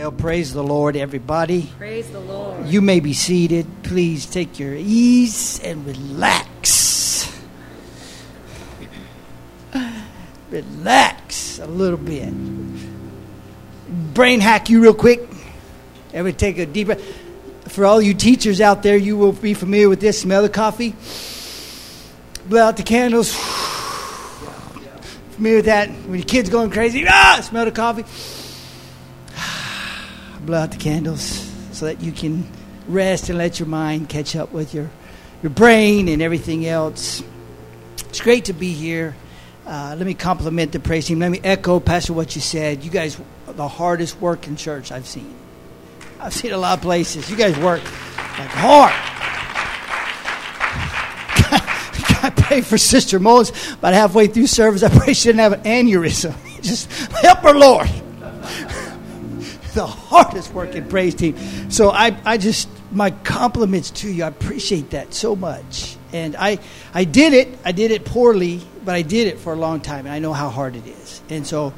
Well, praise the Lord, everybody. Praise the Lord. You may be seated. Please take your ease and relax. Relax a little bit. Brain hack you real quick. Everybody take a deep breath. For all you teachers out there, you will be familiar with this. Smell the coffee. Blow out the candles. Familiar with that? When your kid's going crazy, ah, smell the coffee blow out the candles so that you can rest and let your mind catch up with your, your brain and everything else. It's great to be here. Uh, let me compliment the praise team. Let me echo, Pastor, what you said. You guys are the hardest working church I've seen. I've seen a lot of places. You guys work like hard. I pray for Sister Mullins about halfway through service. I pray she didn't have an aneurysm. Just help her, Lord the hardest working praise team. So I, I just, my compliments to you. I appreciate that so much. And I, I did it. I did it poorly, but I did it for a long time, and I know how hard it is. And so,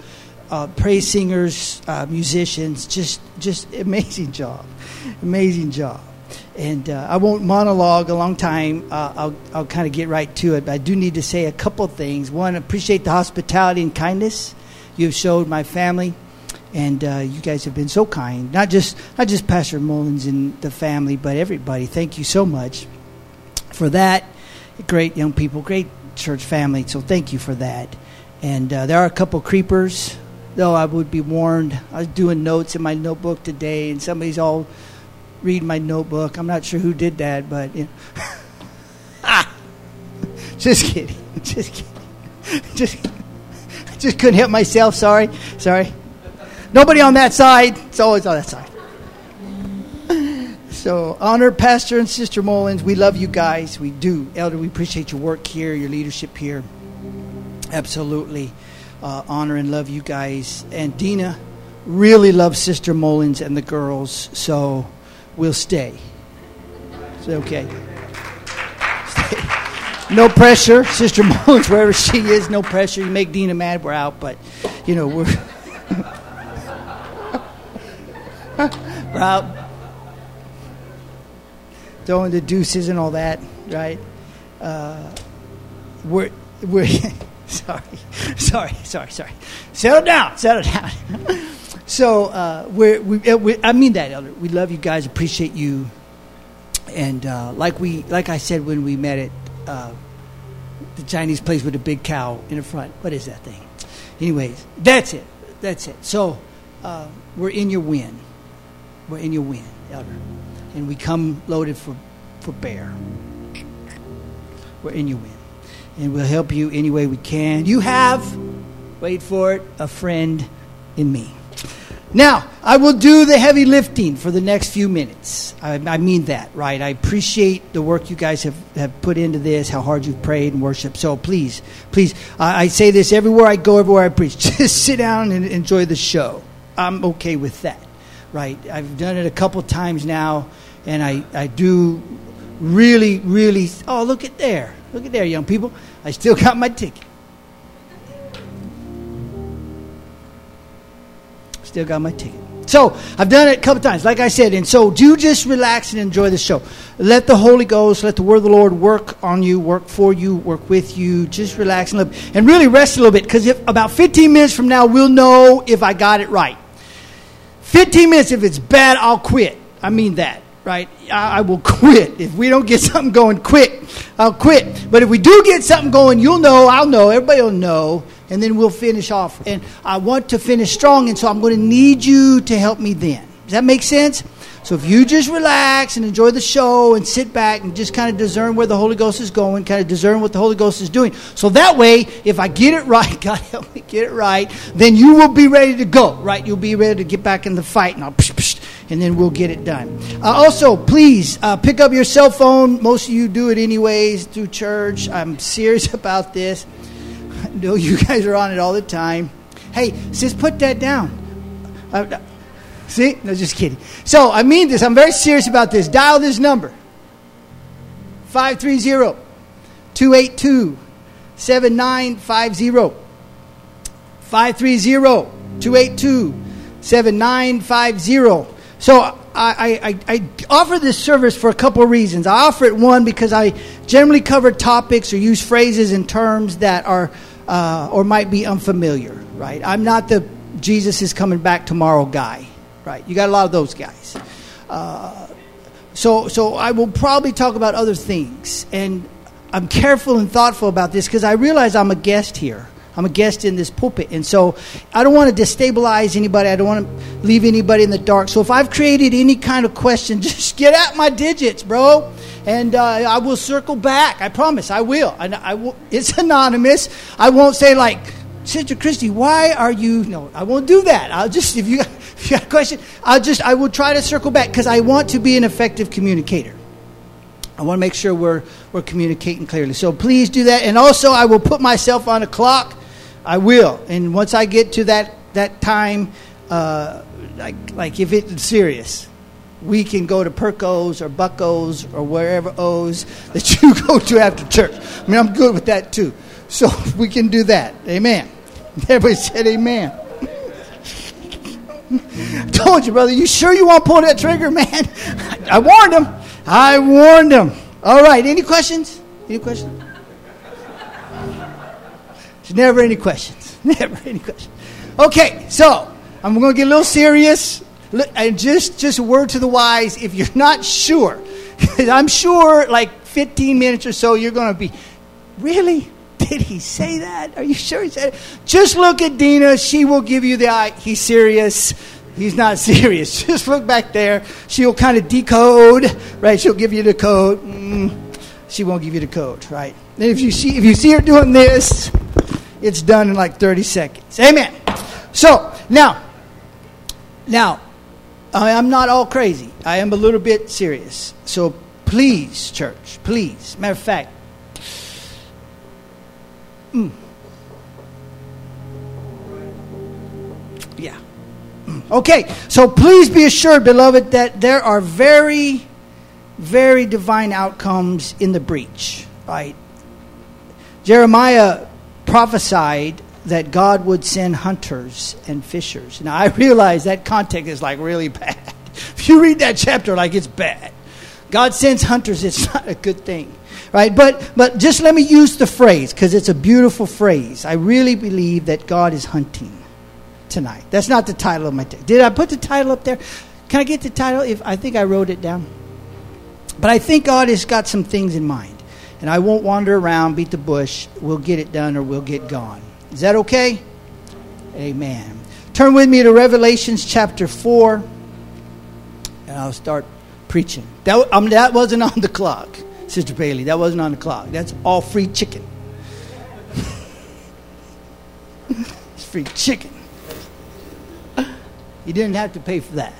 uh, praise singers, uh, musicians, just, just amazing job, amazing job. And uh, I won't monologue a long time. Uh, I'll, I'll kind of get right to it. But I do need to say a couple things. One, appreciate the hospitality and kindness you've showed my family and uh, you guys have been so kind. Not just not just Pastor Mullins and the family, but everybody. Thank you so much for that. Great young people, great church family. So thank you for that. And uh, there are a couple creepers, though I would be warned. I was doing notes in my notebook today, and somebody's all reading my notebook. I'm not sure who did that, but you know. just kidding, just kidding, just just couldn't help myself. Sorry, sorry. Nobody on that side. It's always on that side. So, honor Pastor and Sister Mullins. We love you guys. We do. Elder, we appreciate your work here, your leadership here. Absolutely. Uh, honor and love you guys. And Dina really loves Sister Mullins and the girls, so we'll stay. It's okay. Stay. No pressure. Sister Mullins, wherever she is, no pressure. You make Dina mad, we're out. But, you know, we're. Rob. Throwing the deuces and all that, right? Uh, we're, we're sorry, sorry, sorry, sorry. Settle down, settle down. so uh, we're, we, uh, we, I mean that, Elder. We love you guys, appreciate you, and uh, like we, like I said when we met at uh, the Chinese place with the big cow in the front. What is that thing? Anyways, that's it. That's it. So uh, we're in your win we're in your wind, Elder. And we come loaded for, for bear. We're in your wind. And we'll help you any way we can. You have, wait for it, a friend in me. Now, I will do the heavy lifting for the next few minutes. I, I, mean that, right? I appreciate the work you guys have, have put into this, how hard you've prayed and worshiped. So please, please, I, I say this everywhere I go, everywhere I preach. Just sit down and enjoy the show. I'm okay with that right? I've done it a couple times now, and I, I do really, really. Oh, look at there. Look at there, young people. I still got my ticket. Still got my ticket. So I've done it a couple times, like I said, and so do just relax and enjoy the show. Let the Holy Ghost, let the Word of the Lord work on you, work for you, work with you. Just relax and live, and really rest a little bit, because about 15 minutes from now, we'll know if I got it right. 15 minutes, if it's bad, I'll quit. I mean that, right? I, I, will quit. If we don't get something going quick, I'll quit. But if we do get something going, you'll know, I'll know, everybody will know, and then we'll finish off. And I want to finish strong, and so I'm going to need you to help me then. Does that make sense? So if you just relax and enjoy the show and sit back and just kind of discern where the Holy Ghost is going, kind of discern what the Holy Ghost is doing. So that way, if I get it right, God help me get it right, then you will be ready to go, right? You'll be ready to get back in the fight and I'll psh, psh, and then we'll get it done. Uh, also, please uh, pick up your cell phone. Most of you do it anyways through church. I'm serious about this. I know you guys are on it all the time. Hey, sis, put that down. Uh, See? No, just kidding. So I mean this. I'm very serious about this. Dial this number 530 282 7950. 530 282 7950. So I, I, I, offer this service for a couple of reasons. I offer it, one, because I generally cover topics or use phrases and terms that are uh, or might be unfamiliar, right? I'm not the Jesus is coming back tomorrow guy, right? You got a lot of those guys. Uh, so, so I will probably talk about other things. And I'm careful and thoughtful about this because I realize I'm a guest here. I'm a guest in this pulpit. And so I don't want to destabilize anybody. I don't want to leave anybody in the dark. So if I've created any kind of question, just get out my digits, bro. And uh, I will circle back. I promise I will. And I will. It's anonymous. I won't say, like, Sister Christy, why are you. No, I won't do that. I'll just, if you, if you got a question, I'll just, I will try to circle back because I want to be an effective communicator. I want to make sure we're, we're communicating clearly. So please do that. And also, I will put myself on a clock I will. And once I get to that, that time, uh, like, like if it's serious, we can go to Perko's or Bucko's or wherever O's that you go to after church. I mean, I'm good with that too. So we can do that. Amen. Everybody said amen. told you, brother. You sure you won't pull that trigger, man? I warned him. I warned him. All right. Any questions? Any questions? There's never any questions. Never any questions. Okay, so I'm going to get a little serious. And just, just a word to the wise if you're not sure, I'm sure like 15 minutes or so you're going to be, really? Did he say that? Are you sure he said it? Just look at Dina. She will give you the eye. He's serious. He's not serious. Just look back there. She'll kind of decode, right? She'll give you the code. Mm, she won't give you the code, right? And if you see if you see her doing this, it's done in like 30 seconds. Amen. So now, now, I'm not all crazy. I am a little bit serious. So please, church, please. Matter of fact, mm, yeah. Mm. Okay, so please be assured, beloved, that there are very, very divine outcomes in the breach. Right? Jeremiah prophesied that God would send hunters and fishers. Now, I realize that context is like really bad. If you read that chapter, like it's bad. God sends hunters, it's not a good thing. Right? But, but just let me use the phrase because it's a beautiful phrase. I really believe that God is hunting tonight. That's not the title of my text. Did I put the title up there? Can I get the title? If I think I wrote it down. But I think God has got some things in mind and I won't wander around, beat the bush. We'll get it done or we'll get gone. Is that okay? Amen. Turn with me to Revelations chapter 4, and I'll start preaching. That, um, that wasn't on the clock, Sister Bailey. That wasn't on the clock. That's all free chicken. it's free chicken. You didn't have to pay for that.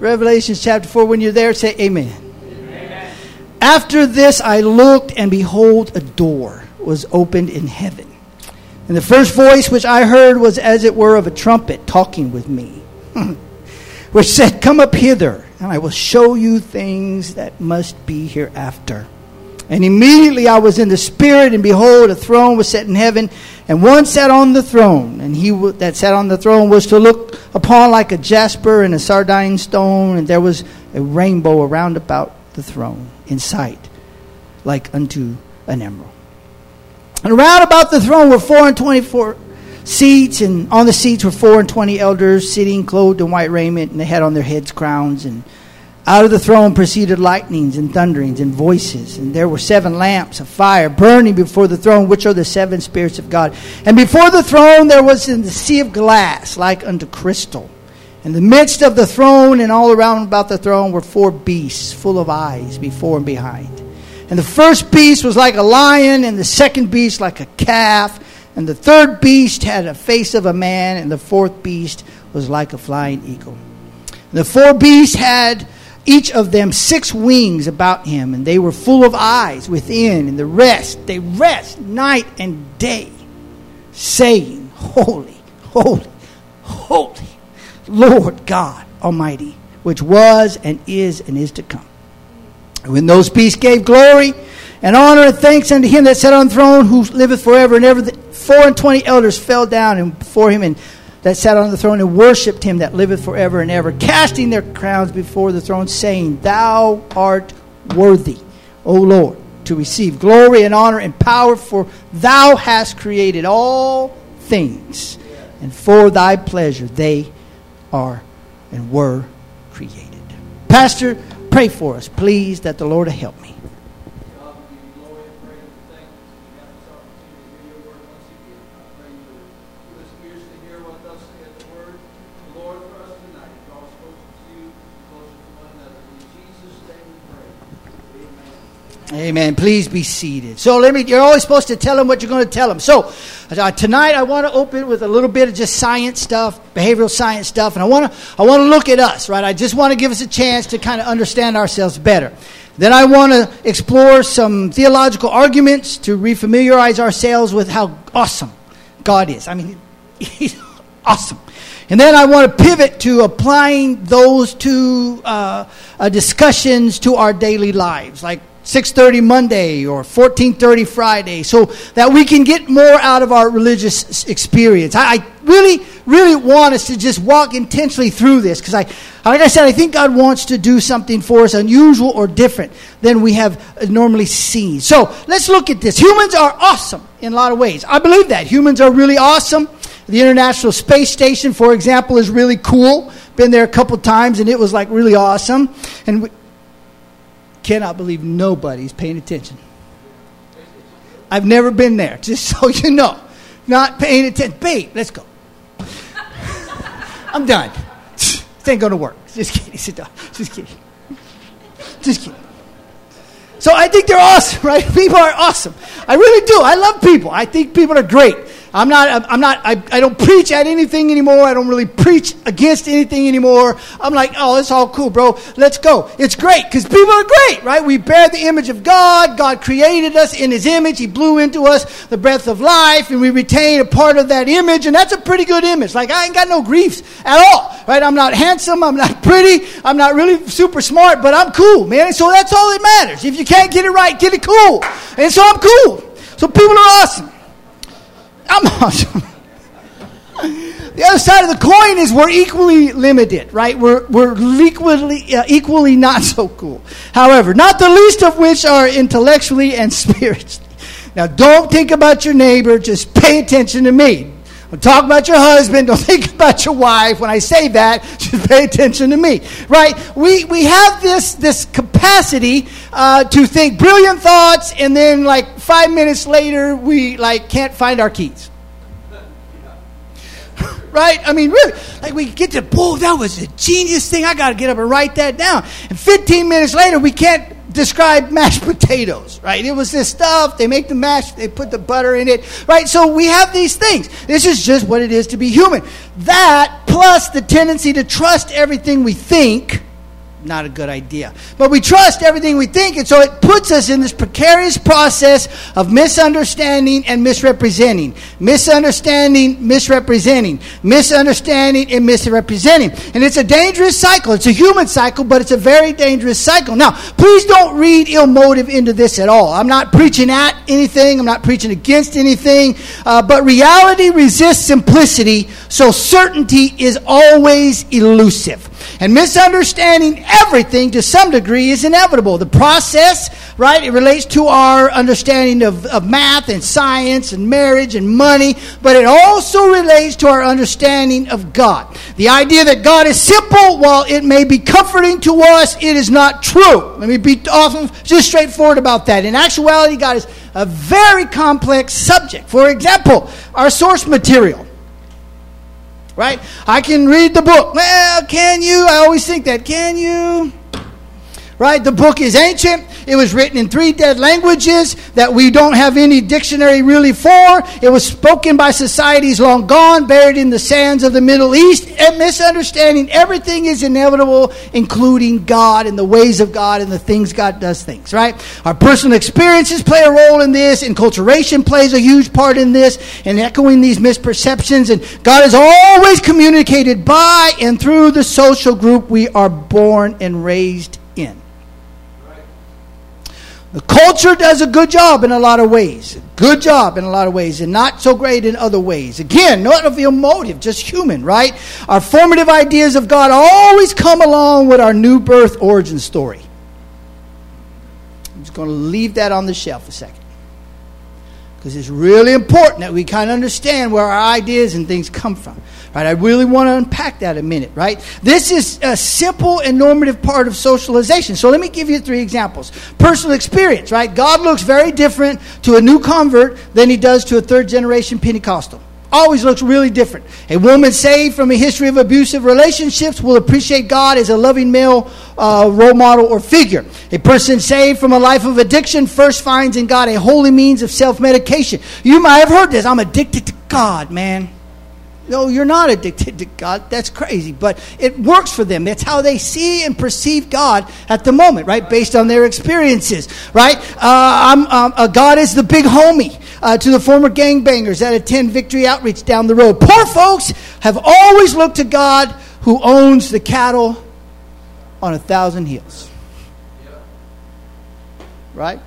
Revelations chapter 4, when you're there, say amen. After this, I looked, and behold, a door was opened in heaven. And the first voice which I heard was as it were of a trumpet talking with me, which said, Come up hither, and I will show you things that must be hereafter. And immediately I was in the Spirit, and behold, a throne was set in heaven, and one sat on the throne. And he that sat on the throne was to look upon like a jasper and a sardine stone, and there was a rainbow around about the throne in sight, like unto an emerald. And around about the throne were four and twenty-four seats, and on the seats were four and twenty elders sitting, clothed in white raiment, and they had on their heads crowns. And out of the throne proceeded lightnings and thunderings and voices. And there were seven lamps of fire burning before the throne, which are the seven spirits of God. And before the throne there was in the sea of glass, like unto crystal. In the midst of the throne and all around about the throne were four beasts full of eyes before and behind. And the first beast was like a lion, and the second beast like a calf, and the third beast had a face of a man, and the fourth beast was like a flying eagle. And the four beasts had each of them six wings about him, and they were full of eyes within, and the rest, they rest night and day, saying, Holy, holy, holy Lord God Almighty, which was and is and is to come. And when those beasts gave glory and honor and thanks unto him that sat on the throne, who liveth forever and ever, four and twenty elders fell down before him and that sat on the throne and worshipped him that liveth forever and ever, casting their crowns before the throne, saying, Thou art worthy, O Lord, to receive glory and honor and power, for thou hast created all things, and for thy pleasure they are and were created. Pastor, pray for us, please, that the Lord help me. Amen. Please be seated. So let me, you're always supposed to tell them what you're going to tell them. So uh, tonight I want to open with a little bit of just science stuff, behavioral science stuff, and I want to, I want to look at us, right? I just want to give us a chance to kind of understand ourselves better. Then I want to explore some theological arguments to refamiliarize ourselves with how awesome God is. I mean, He's awesome. And then I want to pivot to applying those two uh, uh, discussions to our daily lives, like 6:30 Monday or 14:30 Friday so that we can get more out of our religious experience. I, I really really want us to just walk intentionally through this because I like I said I think God wants to do something for us unusual or different than we have uh, normally seen. So, let's look at this. Humans are awesome in a lot of ways. I believe that. Humans are really awesome. The International Space Station, for example, is really cool. Been there a couple times and it was like really awesome. And cannot believe nobody's paying attention. I've never been there, just so you know. Not paying attention. Babe, let's go. I'm done. This ain't going to work. Just kidding. Sit down. Just kidding. Just kidding. So I think they're awesome, right? People are awesome. I really do. I love people. I think people are great. I'm not, I'm not, I, I don't preach at anything anymore. I don't really preach against anything anymore. I'm like, oh, it's all cool, bro. Let's go. It's great because people are great, right? We bear the image of God. God created us in His image. He blew into us the breath of life and we retain a part of that image. And that's a pretty good image. Like, I ain't got no griefs at all, right? I'm not handsome. I'm not pretty. I'm not really super smart, but I'm cool, man. And so that's all that matters. If you can't get it right, get it cool. And so I'm cool. So people are awesome. I'm awesome. the other side of the coin is we're equally limited, right? We're, we're equally, uh, equally not so cool. However, not the least of which are intellectually and spiritually. Now, don't think about your neighbor, just pay attention to me. Don't talk about your husband, don't think about your wife. When I say that, just pay attention to me, right? We, we have this, this capacity uh, to think brilliant thoughts, and then like five minutes later, we like can't find our keys. right? I mean, really, like we get to, whoa, that was a genius thing. I got to get up and write that down. And 15 minutes later, we can't describe mashed potatoes, right? It was this stuff. They make the mash, they put the butter in it, right? So we have these things. This is just what it is to be human. That plus the tendency to trust everything we think not a good idea. But we trust everything we think, and so it puts us in this precarious process of misunderstanding and misrepresenting. Misunderstanding, misrepresenting. Misunderstanding and misrepresenting. And it's a dangerous cycle. It's a human cycle, but it's a very dangerous cycle. Now, please don't read ill motive into this at all. I'm not preaching at anything, I'm not preaching against anything, uh, but reality resists simplicity, so certainty is always elusive. And misunderstanding everything to some degree is inevitable. The process, right, it relates to our understanding of, of math and science and marriage and money, but it also relates to our understanding of God. The idea that God is simple, while it may be comforting to us, it is not true. Let me be often just straightforward about that. In actuality, God is a very complex subject. For example, our source material right? I can read the book. Well, can you? I always think that. Can you? Right? The book is ancient. It was written in three dead languages that we don't have any dictionary really for. It was spoken by societies long gone, buried in the sands of the Middle East, and misunderstanding everything is inevitable, including God and the ways of God and the things God does things, right? Our personal experiences play a role in this, enculturation plays a huge part in this, and echoing these misperceptions. And God is always communicated by and through the social group we are born and raised The culture does a good job in a lot of ways. Good job in a lot of ways, and not so great in other ways. Again, not of your motive, just human, right? Our formative ideas of God always come along with our new birth origin story. I'm just going to leave that on the shelf a second. Because it's really important that we kind of understand where our ideas and things come from. Right? I really want to unpack that a minute, right? This is a simple and normative part of socialization. So let me give you three examples. Personal experience, right? God looks very different to a new convert than he does to a third generation Pentecostal. Always looks really different. A woman saved from a history of abusive relationships will appreciate God as a loving male uh, role model or figure. A person saved from a life of addiction first finds in God a holy means of self medication. You might have heard this. I'm addicted to God, man. No, you're not addicted to God. That's crazy. But it works for them. That's how they see and perceive God at the moment, right? Based on their experiences, right? Uh, um, uh, God is the big homie uh, to the former gangbangers that attend Victory Outreach down the road. Poor folks have always looked to God who owns the cattle on a thousand hills. Right?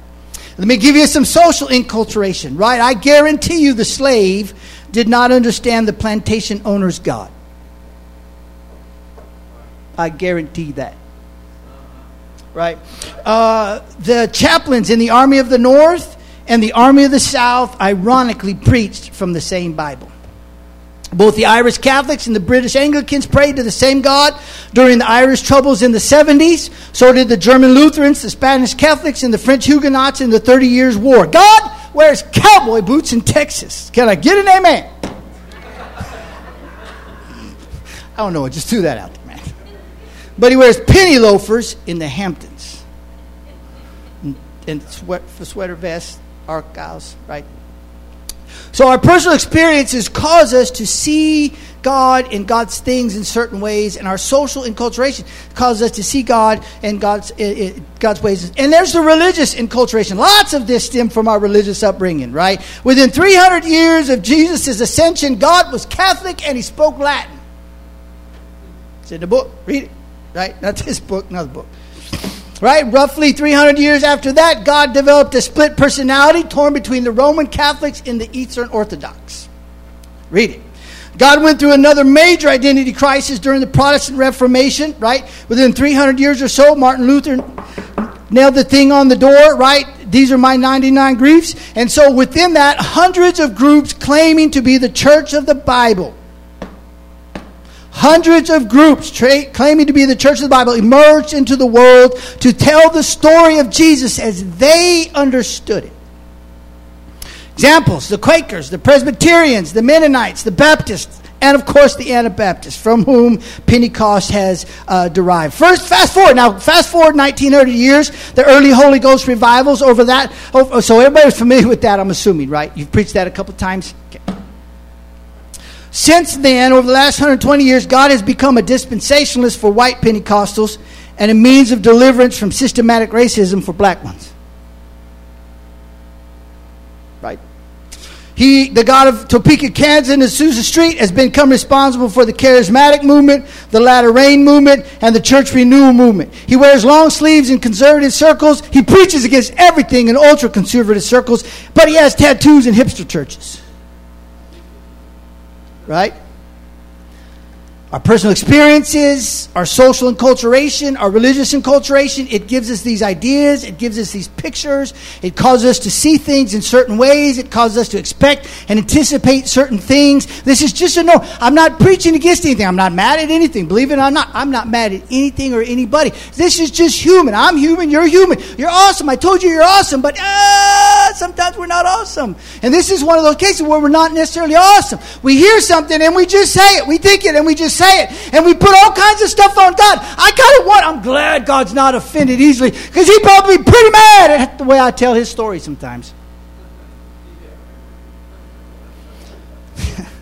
Let me give you some social enculturation, right? I guarantee you the slave did not understand the plantation owner's God. I guarantee that. Right? Uh, the chaplains in the Army of the North and the Army of the South ironically preached from the same Bible. Both the Irish Catholics and the British Anglicans prayed to the same God during the Irish troubles in the 70s. So did the German Lutherans, the Spanish Catholics, and the French Huguenots in the Thirty Years' War. God wears cowboy boots in Texas. Can I get an amen? I don't know. I just threw that out there, man. But he wears penny loafers in the Hamptons. And, sweat, sweater vest, archives, right? So our personal experiences cause us to see God and God's things in certain ways, and our social enculturation causes us to see God and God's God's ways. And there's the religious enculturation. Lots of this stem from our religious upbringing, right? Within 300 years of Jesus' ascension, God was Catholic and he spoke Latin. It's in the book. Read it. Right? Not this book, another book. Right? Roughly 300 years after that, God developed a split personality torn between the Roman Catholics and the Eastern Orthodox. Read it. God went through another major identity crisis during the Protestant Reformation, right? Within 300 years or so, Martin Luther nailed the thing on the door, right? These are my 99 griefs. And so within that, hundreds of groups claiming to be the church of the Bible. Hundreds of groups tra- claiming to be the church of the Bible emerged into the world to tell the story of Jesus as they understood it. Examples the Quakers, the Presbyterians, the Mennonites, the Baptists, and of course the Anabaptists, from whom Pentecost has uh, derived. First, fast forward. Now, fast forward 1900 years, the early Holy Ghost revivals over that. Oh, so everybody's familiar with that, I'm assuming, right? You've preached that a couple times? Okay. Since then, over the last 120 years, God has become a dispensationalist for white Pentecostals and a means of deliverance from systematic racism for black ones. Right? He, the God of Topeka, Kansas, and Azusa Street, has become responsible for the charismatic movement, the latter rain movement, and the church renewal movement. He wears long sleeves in conservative circles. He preaches against everything in ultra conservative circles, but he has tattoos in hipster churches. Right? Our personal experiences, our social enculturation, our religious enculturation, it gives us these ideas, it gives us these pictures, it causes us to see things in certain ways, it causes us to expect and anticipate certain things. This is just a no. I'm not preaching against anything. I'm not mad at anything. Believe it or not, I'm not mad at anything or anybody. This is just human. I'm human, you're human. You're awesome. I told you you're awesome, but uh, sometimes we're not awesome. And this is one of those cases where we're not necessarily awesome. We hear something and we just say it. We think it and we just say it. And we put all kinds of stuff on God. I kind of want, I'm glad God's not offended easily because he'd probably be pretty mad at the way I tell his story sometimes.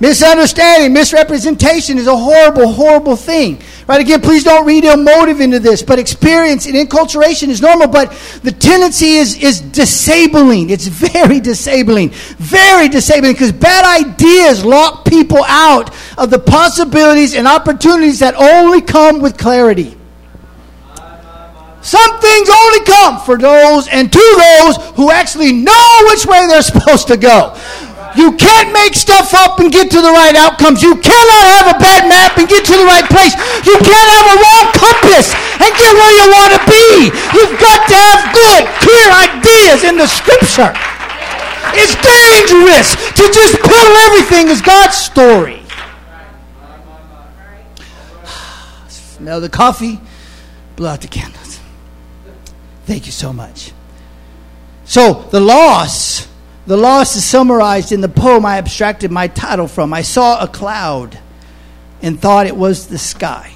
Misunderstanding, misrepresentation is a horrible, horrible thing. Right? Again, please don't read emotive into this, but experience and enculturation is normal, but the tendency is, is disabling. It's very disabling. Very disabling because bad ideas lock people out of the possibilities and opportunities that only come with clarity. Some things only come for those and to those who actually know which way they're supposed to go. You can't make stuff up and get to the right outcomes. You cannot have a bad map and get to the right place. You can't have a wrong compass and get where you want to be. You've got to have good, clear ideas in the scripture. It's dangerous to just pull everything as God's story. Smell the coffee, blow out the candles. Thank you so much. So, the loss, the loss is summarized in the poem I abstracted my title from. I saw a cloud and thought it was the sky.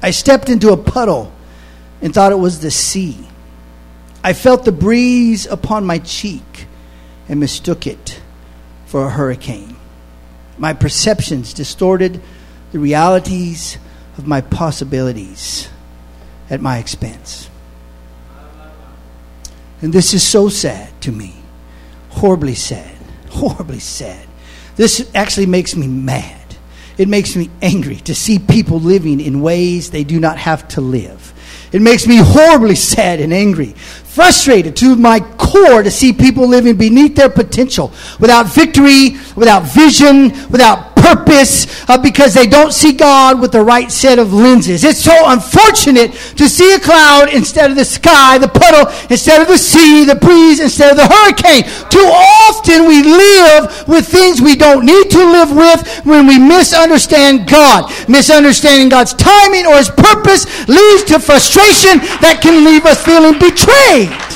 I stepped into a puddle and thought it was the sea. I felt the breeze upon my cheek and mistook it for a hurricane. My perceptions distorted the realities of my possibilities at my expense. And this is so sad to me. Horribly sad. Horribly sad. This actually makes me mad. It makes me angry to see people living in ways they do not have to live. It makes me horribly sad and angry frustrated to my core to see people living beneath their potential, without victory, without vision, without purpose, uh, because they don't see God with the right set of lenses. It's so unfortunate to see a cloud instead of the sky, the puddle instead of the sea, the breeze instead of the hurricane. Too often we live with things we don't need to live with when we misunderstand God. Misunderstanding God's timing or His purpose leads to frustration that can leave us feeling betrayed.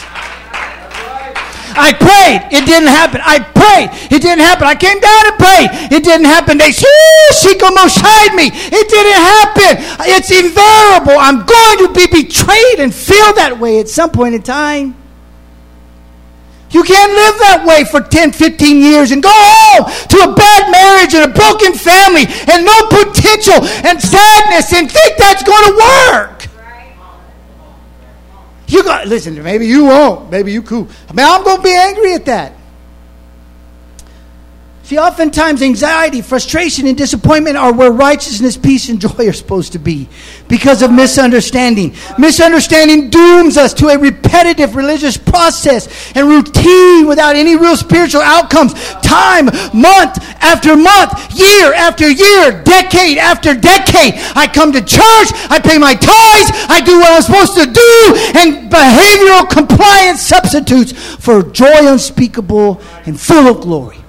I prayed. It didn't happen. I prayed. It didn't happen. I came down and prayed. It didn't happen. They shied me. It didn't happen. It's invariable. I'm going to be betrayed and feel that way at some point in time. You can't live that way for 10, 15 years and go home to a bad marriage and a broken family and no potential and sadness and think that's going to work. You got listen. Maybe you won't. Maybe you cool. I mean, I'm to be angry at that. See, oftentimes anxiety, frustration, and disappointment are where righteousness, peace, and joy are supposed to be because of misunderstanding. Misunderstanding dooms us to a repetitive religious process and routine without any real spiritual outcomes. Time, month after month, year after year, decade after decade. I come to church, I pay my tithes, I do what I'm supposed to do, and behavioral compliance substitutes for joy unspeakable and full of glory.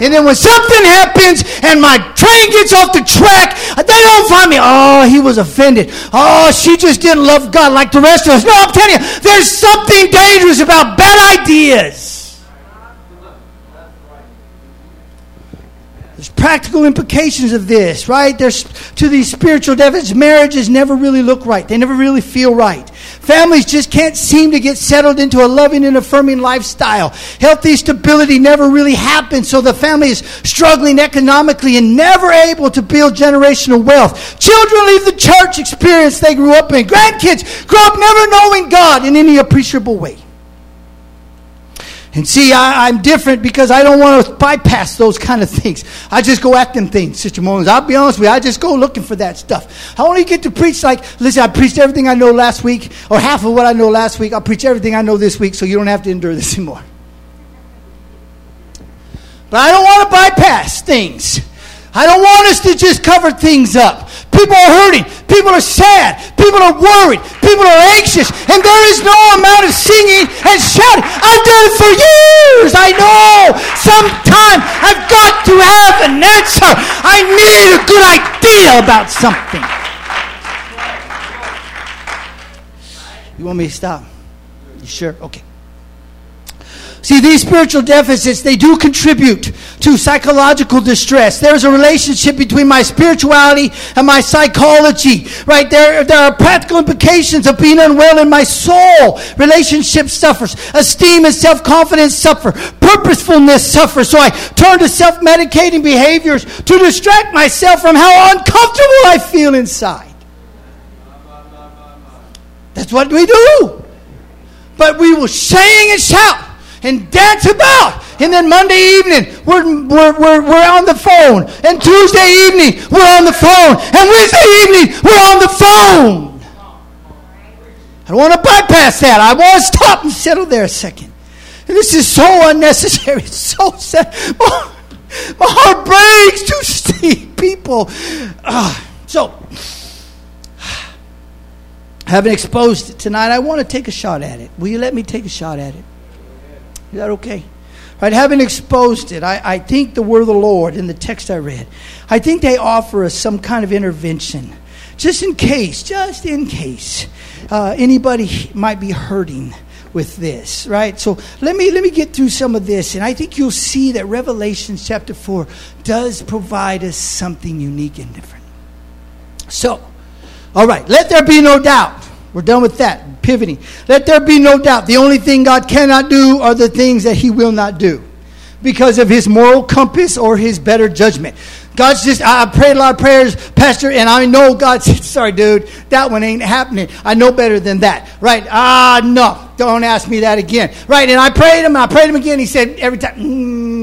And then when something happens and my train gets off the track, they don't find me. Oh, he was offended. Oh, she just didn't love God like the rest of us. No, I'm telling you, there's something dangerous about bad ideas. There's practical implications of this, right? There's to these spiritual deficits. Marriages never really look right. They never really feel right. Families just can't seem to get settled into a loving and affirming lifestyle. Healthy stability never really happens, so the family is struggling economically and never able to build generational wealth. Children leave the church experience they grew up in. Grandkids grow up never knowing God in any appreciable way. And see, I, am different because I don't want to bypass those kind of things. I just go at them things, Sister Mullins. I'll be honest with you, I just go looking for that stuff. I only get to preach like, listen, I preached everything I know last week, or half of what I know last week. I'll preach everything I know this week, so you don't have to endure this anymore. But I don't want to bypass things. I don't want us to just cover things up. People are hurting. People are sad. People are worried. People are anxious. And there is no amount of singing and shouting. I've done it for years. I know. Sometime I've got to have an answer. I need a good idea about something. You want me to stop? You sure? Okay. See, these spiritual deficits, they do contribute to psychological distress. There's a relationship between my spirituality and my psychology, right? There, there are practical implications of being unwell in my soul. Relationship suffers. Esteem and self-confidence suffer. Purposefulness suffers. So I turn to self-medicating behaviors to distract myself from how uncomfortable I feel inside. That's what we do. But we will sing and shout and dance about. And then Monday evening, we're, we're, we're, we're on the phone. And Tuesday evening, we're on the phone. And Wednesday evening, we're on the phone. I don't want to bypass that. I want to stop and settle there a second. And this is so unnecessary. It's so sad. My, heart breaks to see people. Uh, so, having exposed it tonight, I want to take a shot at it. Will you let me take a shot at it? Is that okay? Right, having exposed it, I, I think the word of the Lord in the text I read, I think they offer us some kind of intervention. Just in case, just in case uh, anybody might be hurting with this, right? So let me let me get through some of this, and I think you'll see that Revelation chapter four does provide us something unique and different. So, all right, let there be no doubt. We're done with that pivoting. Let there be no doubt. The only thing God cannot do are the things that He will not do because of His moral compass or His better judgment. God's just, I prayed a lot of prayers, Pastor, and I know God said, sorry, dude, that one ain't happening. I know better than that. Right? Ah, no. Don't ask me that again. Right? And I prayed him, I prayed him again. He said every time, mm,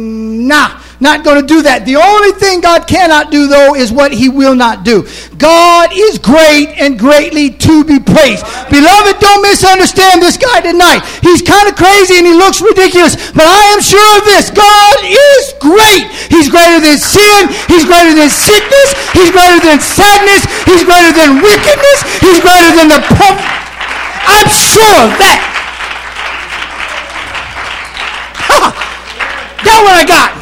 nah. Not going to do that. The only thing God cannot do, though, is what He will not do. God is great and greatly to be praised. Beloved, don't misunderstand this guy tonight. He's kind of crazy and he looks ridiculous, but I am sure of this God is great. He's greater than sin, He's greater than sickness, He's greater than sadness, He's greater than wickedness, He's greater than the. Po- I'm sure of that. That what I got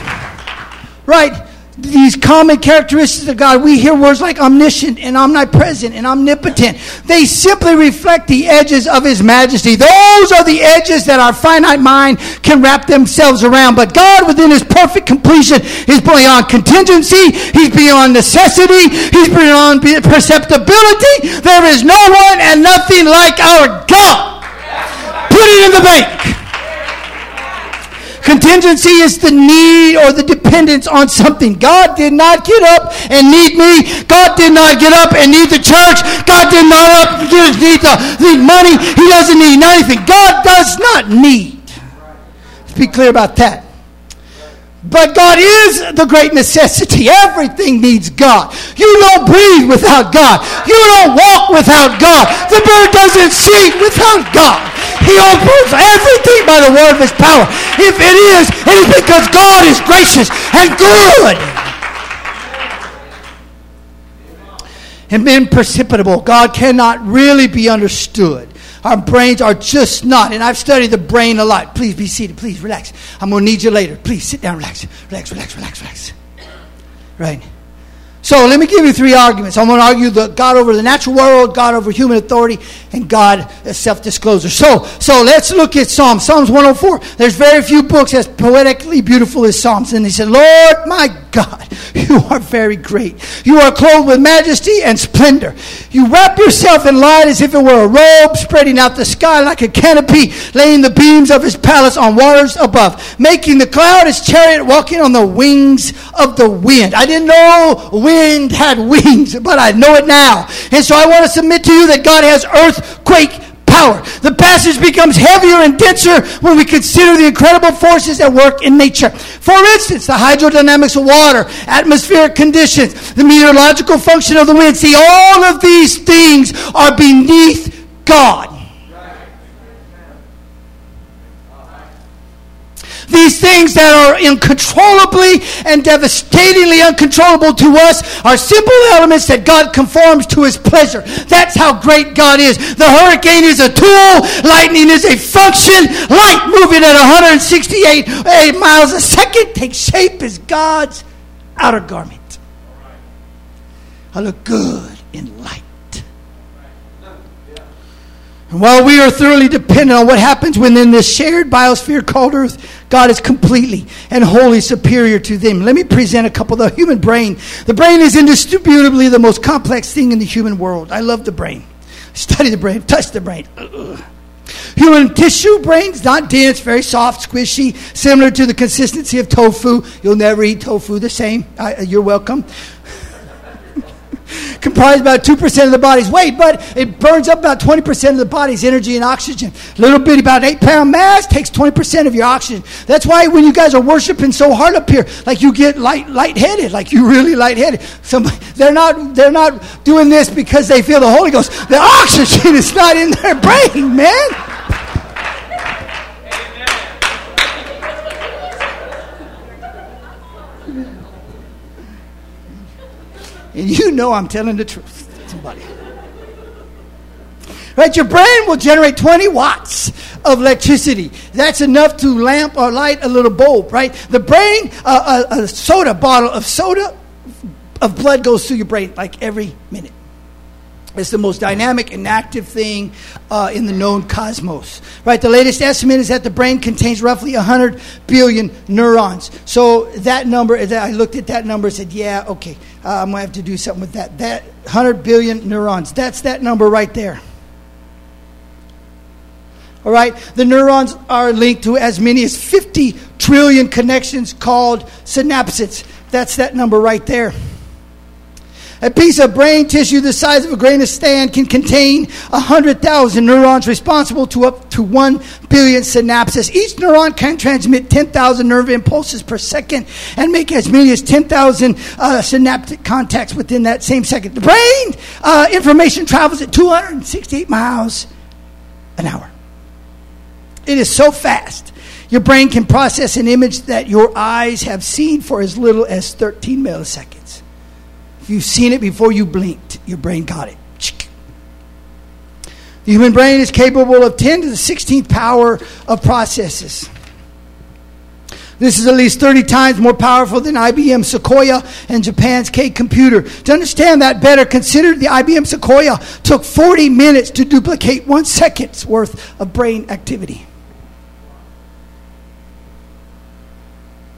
right? These common characteristics of God, we hear words like omniscient and omnipresent and omnipotent. They simply reflect the edges of His majesty. Those are the edges that our finite mind can wrap themselves around. But God, within His perfect completion, is beyond contingency, He's beyond necessity, He's beyond perceptibility. There is no one and nothing like our God. Put it in the bank. Contingency is the need or the dependence on something. God did not get up and need me. God did not get up and need the church. God did not up need the need money. He doesn't need anything. God does not need. Let's be clear about that. But God is the great necessity. Everything needs God. You don't breathe without God. You don't walk without God. The bird doesn't sing without God. He opens everything by the word of his power. If it is, it is because God is gracious and good. And imperceptible. God cannot really be understood. Our brains are just not. And I've studied the brain a lot. Please be seated. Please relax. I'm going to need you later. Please sit down, relax. Relax, relax, relax, relax. Right? So let me give you three arguments. I'm going to argue the God over the natural world, God over human authority, and God as self-disclosure. So, so let's look at Psalms. Psalms 104. There's very few books as poetically beautiful as Psalms. And he said, Lord my God, you are very great. You are clothed with majesty and splendor. You wrap yourself in light as if it were a robe, spreading out the sky like a canopy, laying the beams of his palace on waters above, making the cloud his chariot, walking on the wings of the wind. I didn't know wind wind had wings, but I know it now. And so I want to submit to you that God has earthquake power. The passage becomes heavier and denser when we consider the incredible forces at work in nature. For instance, the hydrodynamics of water, atmospheric conditions, the meteorological function of the wind. See, all of these things are beneath God. These things that are uncontrollably and devastatingly uncontrollable to us are simple elements that God conforms to his pleasure. That's how great God is. The hurricane is a tool, lightning is a function. Light moving at 168 miles a second takes shape as God's outer garment. I look good in light. And while we are thoroughly dependent on what happens within this shared biosphere called Earth, God is completely and wholly superior to them. Let me present a couple. Of the human brain. The brain is indisputably the most complex thing in the human world. I love the brain. Study the brain. Touch the brain. Ugh. Human tissue brains, not dense, very soft, squishy, similar to the consistency of tofu. You'll never eat tofu the same. I, uh, you're welcome. comprises about 2% of the body's weight, but it burns up about 20% of the body's energy and oxygen. A Little bitty, about 8 pound mass takes 20% of your oxygen. That's why when you guys are worshiping so hard up here, like you get light, lightheaded, like you really lightheaded. Somebody, they're, not, they're not doing this because they feel the Holy Ghost. The oxygen is not in their brain, man. And you know I'm telling the truth. Somebody. Right, your brain will generate 20 watts of electricity. That's enough to lamp or light a little bulb, right? The brain, uh, a, a soda bottle of soda of blood goes through your brain like every minute. It's the most dynamic and active thing uh, in the known cosmos. Right? The latest estimate is that the brain contains roughly 100 billion neurons. So that number, I looked at that number and said, yeah, okay, uh, I'm going to have to do something with that. That 100 billion neurons, that's that number right there. All right? The neurons are linked to as many as 50 trillion connections called synapses. That's that number right there. A piece of brain tissue the size of a grain of sand can contain 100,000 neurons responsible to up to 1 billion synapses. Each neuron can transmit 10,000 nerve impulses per second and make as many as 10,000 uh, synaptic contacts within that same second. The brain uh, information travels at 268 miles an hour. It is so fast. Your brain can process an image that your eyes have seen for as little as 13 milliseconds. You've seen it before you blinked, your brain got it. The human brain is capable of 10 to the 16th power of processes. This is at least 30 times more powerful than IBM Sequoia and Japan's K computer. To understand that better, consider the IBM Sequoia took 40 minutes to duplicate one second's worth of brain activity.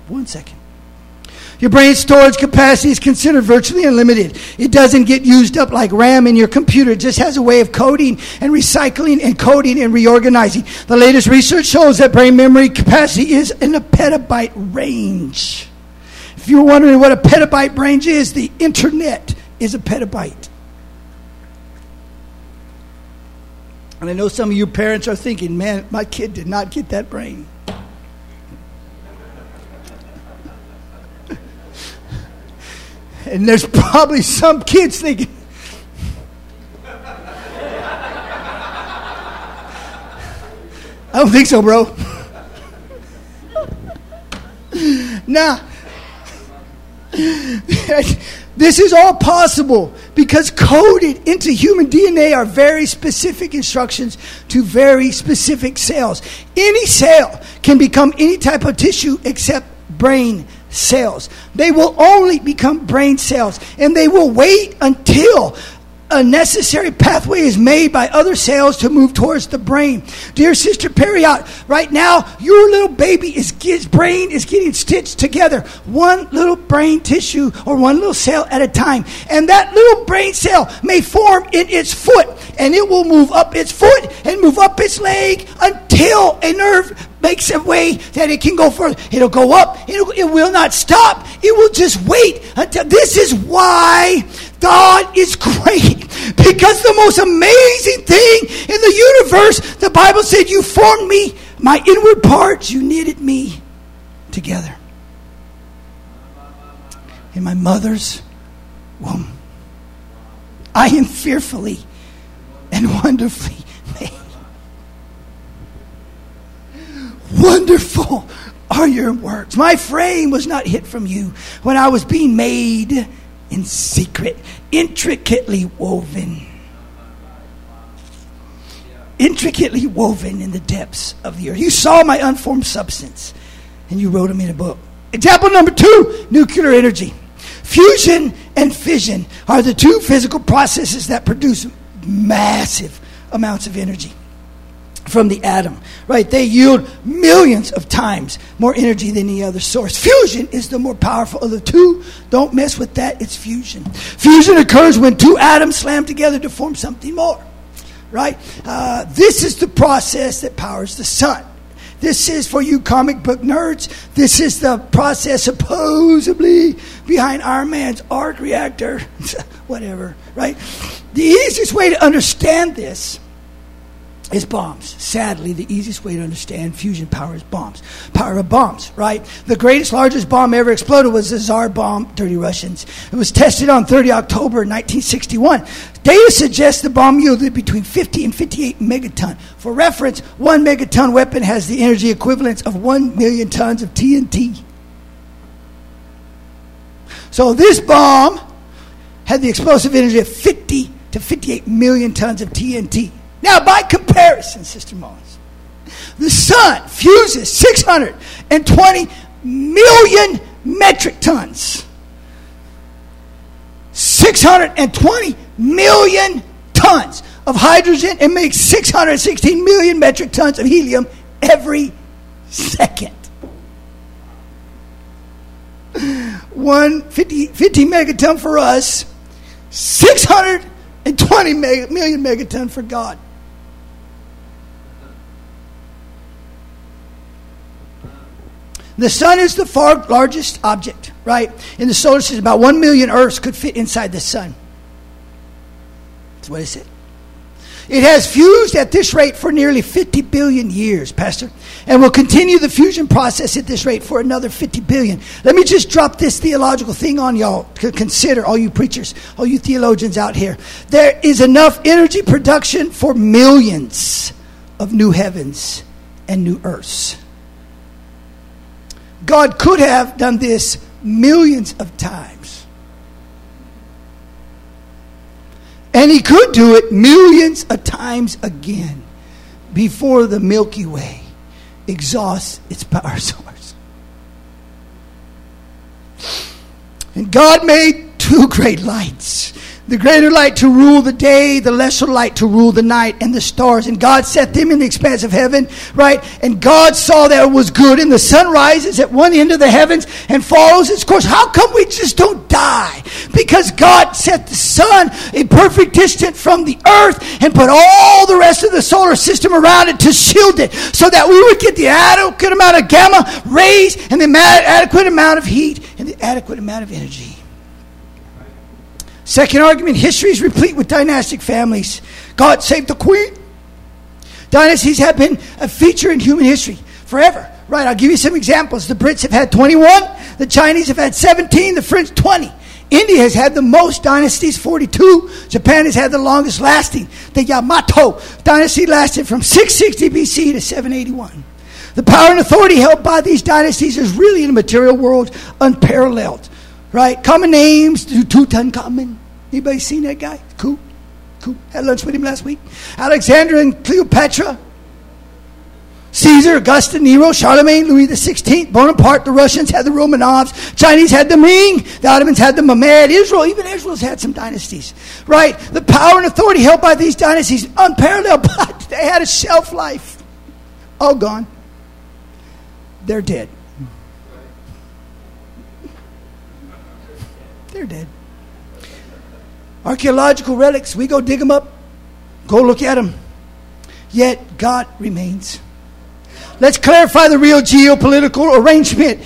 One second. Your brain storage capacity is considered virtually unlimited. It doesn't get used up like RAM in your computer. It just has a way of coding and recycling and coding and reorganizing. The latest research shows that brain memory capacity is in a petabyte range. If you're wondering what a petabyte range is, the internet is a petabyte. And I know some of you parents are thinking, man, my kid did not get that brain. And there's probably some kids thinking, I don't think so, bro. now, this is all possible because coded into human DNA are very specific instructions to very specific cells. Any cell can become any type of tissue except brain cells. They will only become brain cells, and they will wait until a necessary pathway is made by other cells to move towards the brain. Dear Sister Periot, right now your little baby is his brain is getting stitched together, one little brain tissue or one little cell at a time, and that little brain cell may form in its foot, and it will move up its foot and move up its leg until a nerve makes a way that it can go further. It'll go up. It'll, it will not stop. It will just wait until. This is why God is great. Because the most amazing thing in the universe, the Bible said, You formed me, my inward parts, you knitted me together. In my mother's womb. I am fearfully and wonderfully made. Wonderful are your works. My frame was not hid from you when I was being made in secret, intricately woven. Intricately woven in the depths of the earth. You saw my unformed substance and you wrote them in a book. Example number two nuclear energy. Fusion and fission are the two physical processes that produce massive amounts of energy from the atom, right? They yield millions of times more energy than any other source. Fusion is the more powerful of the two. Don't mess with that. It's fusion. Fusion occurs when two atoms slam together to form something more, right? Uh, this is the process that powers the sun. This is for you comic book nerds. This is the process supposedly behind Iron Man's arc reactor. Whatever, right? The easiest way to understand this is bombs. Sadly, the easiest way to understand fusion power is bombs. Power of bombs, right? The greatest, largest bomb ever exploded was the Tsar bomb, dirty Russians. It was tested on 30 October 1961. Data suggests the bomb yielded between 50 and 58 megaton. For reference, one megaton weapon has the energy equivalent of 1 million tons of TNT. So this bomb had the explosive energy of 50 to 58 million tons of TNT. Now, by comparison, Sister Mullins, the sun fuses 620 million metric tons. 620 million tons of hydrogen and makes 616 million metric tons of helium every second. One 50, 50 megaton for us, 620 million megaton for God. The sun is the far largest object, right? In the solar system, about 1 million Earths could fit inside the sun. That's what it said. It has fused at this rate for nearly 50 billion years, Pastor, and will continue the fusion process at this rate for another 50 billion. Let me just drop this theological thing on y'all to consider, all you preachers, all you theologians out here. There is enough energy production for millions of new heavens and new earths. God could have done this millions of times. And he could do it millions of times again before the Milky Way exhausts its power source. And God made two great lights the greater light to rule the day, the lesser light to rule the night, and the stars. And God set them in the expanse of heaven, right? And God saw that it was good, and the sun rises at one end of the heavens and follows its course. How come we just don't die? Because God set the sun a perfect distance from the earth and put all the rest of the solar system around it to shield it so that we would get the adequate amount of gamma rays and the adequate amount of heat and the adequate amount of energy. Second argument history is replete with dynastic families. God save the queen. Dynasties have been a feature in human history forever. Right, I'll give you some examples. The Brits have had 21, the Chinese have had 17, the French 20. India has had the most dynasties, 42. Japan has had the longest lasting. The Yamato dynasty lasted from 660 BC to 781. The power and authority held by these dynasties is really in the material world unparalleled. Right? Common names, Tutankhamun. Anybody seen that guy? Cool. Cool. Had lunch with him last week. Alexander and Cleopatra. Caesar, Augustus, Nero, Charlemagne, Louis XVI, Bonaparte, the Russians had the Romanovs, Chinese had the Ming, the Ottomans had the Mehmed, Israel, even Israel's had some dynasties, right? The power and authority held by these dynasties, unparalleled, but they had a shelf life. All gone. They're dead. They're dead. Archaeological relics, we go dig them up, go look at them. Yet God remains. Let's clarify the real geopolitical arrangement.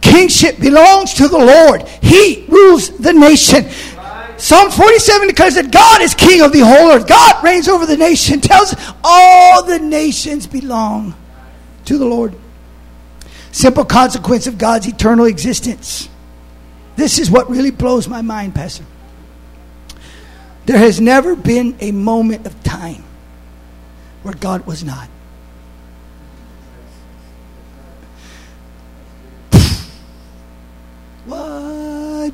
Kingship belongs to the Lord, He rules the nation. Psalm 47 declares that God is king of the whole earth. God reigns over the nation, tells all the nations belong to the Lord. Simple consequence of God's eternal existence. This is what really blows my mind, Pastor. There has never been a moment of time where God was not. what?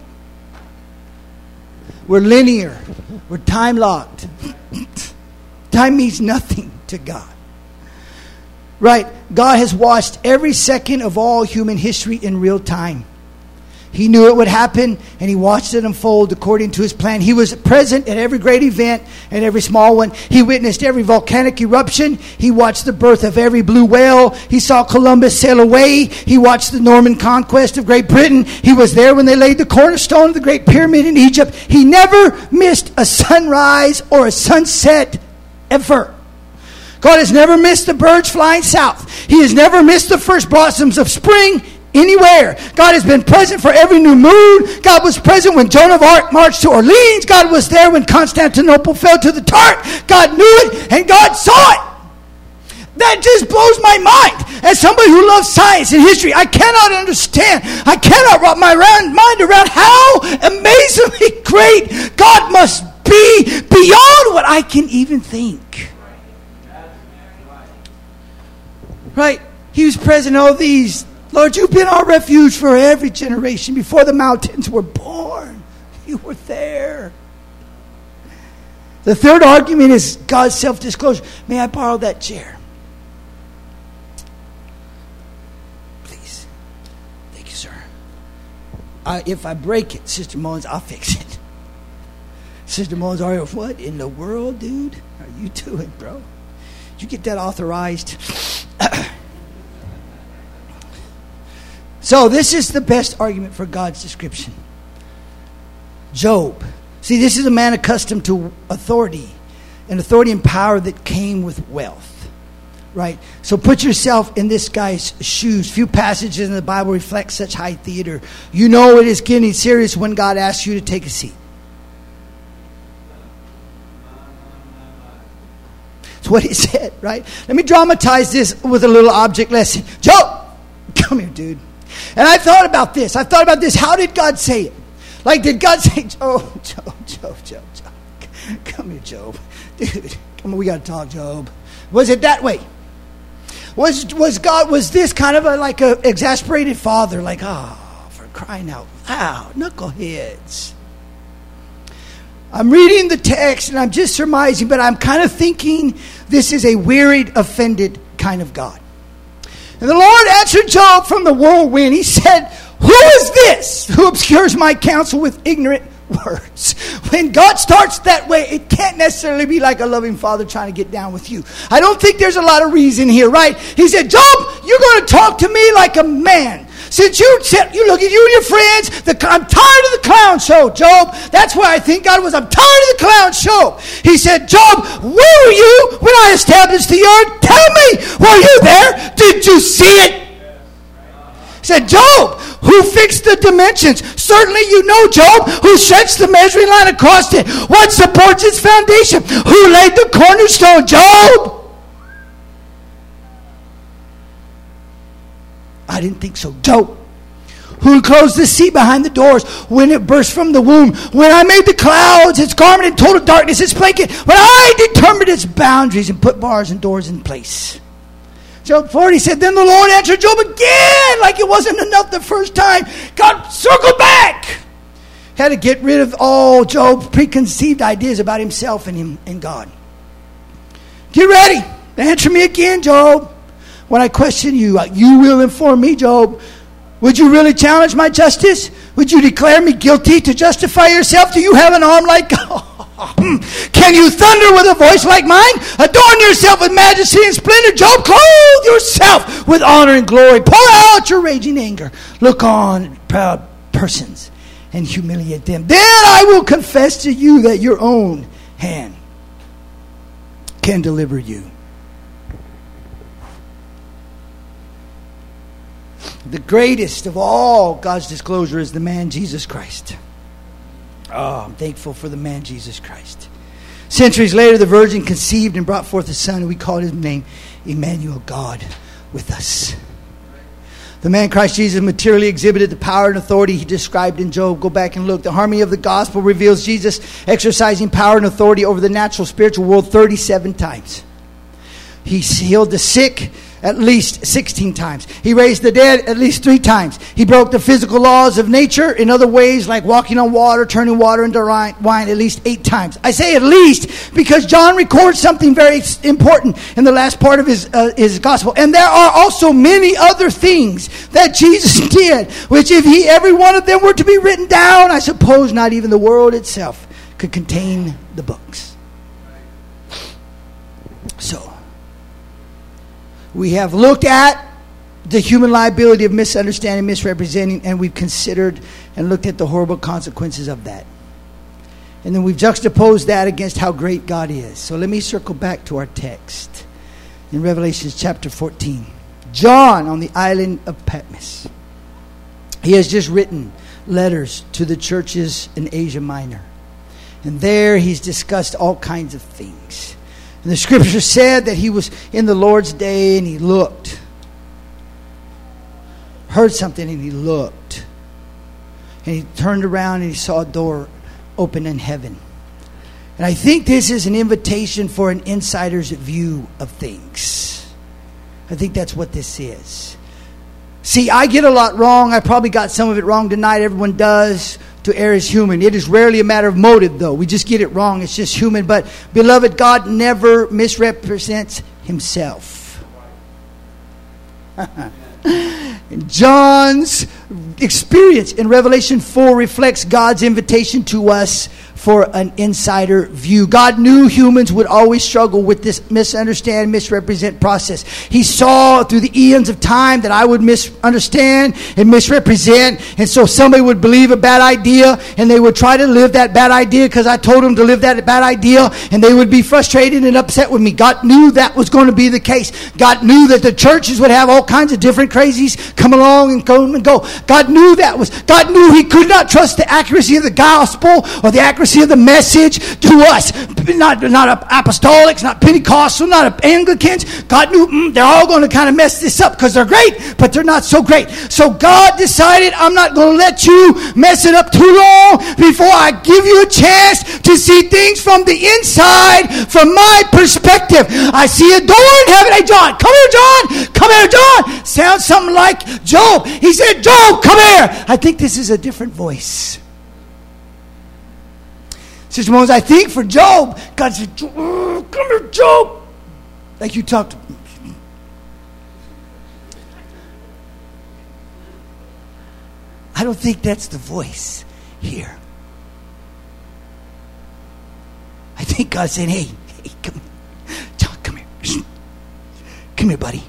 We're linear. We're time locked. time means nothing to God. Right? God has watched every second of all human history in real time. He knew it would happen and he watched it unfold according to his plan. He was present at every great event and every small one. He witnessed every volcanic eruption. He watched the birth of every blue whale. He saw Columbus sail away. He watched the Norman conquest of Great Britain. He was there when they laid the cornerstone of the Great Pyramid in Egypt. He never missed a sunrise or a sunset ever. God has never missed the birds flying south. He has never missed the first blossoms of spring anywhere. God has been present for every new moon. God was present when Joan of Arc marched to Orleans. God was there when Constantinople fell to the Turk. God knew it and God saw it. That just blows my mind. As somebody who loves science and history, I cannot understand. I cannot wrap my mind around how amazingly great God must be beyond what I can even think. Right? He was present all these. Lord, you've been our refuge for every generation. Before the mountains were born, you were there. The third argument is God's self disclosure. May I borrow that chair? Please. Thank you, sir. If I break it, Sister Mullins, I'll fix it. Sister Mullins, are you, what in the world, dude, are you doing, bro? Did you get that authorized? So, this is the best argument for God's description. Job. See, this is a man accustomed to authority, and authority and power that came with wealth right? So put yourself in this guy's shoes. Few passages in the Bible reflect such high theater. You know it is getting serious when God asks you to take a seat. That's what he said, right? Let me dramatize this with a little object lesson. Job! come here, dude. And I thought about this. I thought about this. How did God say it? Like, did God say, Job, Job, Job, Job, Job, come here, Job. Dude, come on, we got to talk, Job. Was it that way? Was, was God, was this kind of a, like an exasperated father, like, oh, for crying out loud, knuckleheads. I'm reading the text and I'm just surmising, but I'm kind of thinking this is a wearied, offended kind of God. And the Lord answered Job from the whirlwind. He said, Who is this who obscures my counsel with ignorant words. When God starts that way, it can't necessarily be like a loving father trying to get down with you. I don't think there's a lot of reason here, right? He said, Job, you're going to talk to me like a man. Since you said, you look at you and your friends, the, I'm tired of the clown show, Job. That's why I think God was, I'm tired of the clown show. He said, Job, where were you when I established the earth? Tell me, were you there? Did you see it? Said, Job, who fixed the dimensions? Certainly you know Job, who stretched the measuring line across it. What supports its foundation? Who laid the cornerstone? Job! I didn't think so. Job. Who enclosed the sea behind the doors when it burst from the womb? When I made the clouds, its garment in total darkness, its blanket, when I determined its boundaries and put bars and doors in place. Job 40 said, Then the Lord answered Job again, like it wasn't enough the first time. God circled back. Had to get rid of all Job's preconceived ideas about himself and him and God. Get ready. Answer me again, Job. When I question you, uh, you will inform me, Job. Would you really challenge my justice? Would you declare me guilty to justify yourself? Do you have an arm like God? Hmm. Can you thunder with a voice like mine? Adorn yourself with majesty and splendor. Job, clothe yourself with honor and glory. Pour out your raging anger. Look on proud persons and humiliate them. Then I will confess to you that your own hand can deliver you. The greatest of all God's disclosure is the man Jesus Christ. Oh, I'm thankful for the man Jesus Christ. Centuries later, the Virgin conceived and brought forth a son, and we called his name Emmanuel, God with us. The man Christ Jesus materially exhibited the power and authority he described in Job. Go back and look. The harmony of the gospel reveals Jesus exercising power and authority over the natural spiritual world 37 times. He healed the sick, at least 16 times. He raised the dead at least three times. He broke the physical laws of nature in other ways, like walking on water, turning water into wine, at least eight times. I say at least because John records something very important in the last part of his, uh, his gospel. And there are also many other things that Jesus did, which if he, every one of them were to be written down, I suppose not even the world itself could contain the books. So, we have looked at the human liability of misunderstanding, misrepresenting, and we've considered and looked at the horrible consequences of that. And then we've juxtaposed that against how great God is. So let me circle back to our text. in Revelation chapter 14. John on the island of Patmos. He has just written letters to the churches in Asia Minor. And there he's discussed all kinds of things. And the scripture said that he was in the Lord's day and he looked, heard something and he looked. And he turned around and he saw a door open in heaven. And I think this is an invitation for an insider's view of things. I think that's what this is. See, I get a lot wrong. I probably got some of it wrong tonight. Everyone does. To err is human. It is rarely a matter of motive, though. We just get it wrong. It's just human. But, beloved, God never misrepresents himself. John's experience in Revelation 4 reflects God's invitation to us for an insider view. God knew humans would always struggle with this misunderstand, misrepresent process. He saw through the eons of time that I would misunderstand and misrepresent, and so somebody would believe a bad idea and they would try to live that bad idea because I told them to live that bad idea, and they would be frustrated and upset with me. God knew that was going to be the case. God knew that the churches would have all kinds of different crazies come along and come and go. God knew that was, God knew He could not trust the accuracy of the gospel or the accuracy of the message to us. Not, not apostolics, not Pentecostal, not Anglicans. God knew mm, they're all going to kind of mess this up because they're great, but they're not so great. So God decided, I'm not going to let you mess it up too long before I give you a chance to see things from the inside, from my perspective. I see a door in heaven. Hey, John, come here, John. Come here, John. Sounds something like Job. He said, Job, Oh, come here. I think this is a different voice. Sister Moses, I think for Job, God said, Come here, Job. Like you talked. I don't think that's the voice here. I think God's saying, hey, hey, come, come here. Come here, buddy.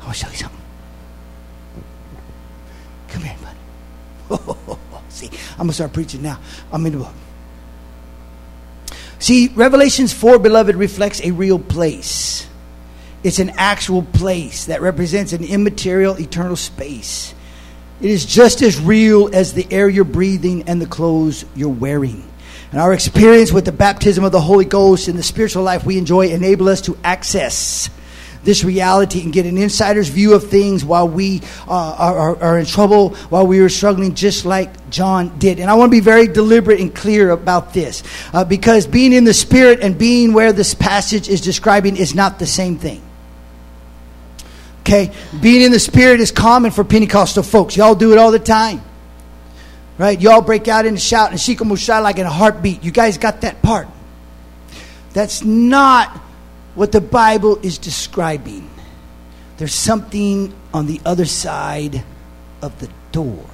I want to show you something. Come here, buddy. See, I'm going to start preaching now. I'm in the book. See, Revelations 4, beloved, reflects a real place. It's an actual place that represents an immaterial, eternal space. It is just as real as the air you're breathing and the clothes you're wearing. And our experience with the baptism of the Holy Ghost and the spiritual life we enjoy enable us to access this reality and get an insider's view of things while we uh, are, are, in trouble, while we are struggling, just like John did. And I want to be very deliberate and clear about this uh, because being in the Spirit and being where this passage is describing is not the same thing. Okay? Being in the Spirit is common for Pentecostal folks. Y'all do it all the time. Right? Y'all break out into shout and shika musha like in a heartbeat. You guys got that part. That's not what the Bible is describing. There's something on the other side of the door,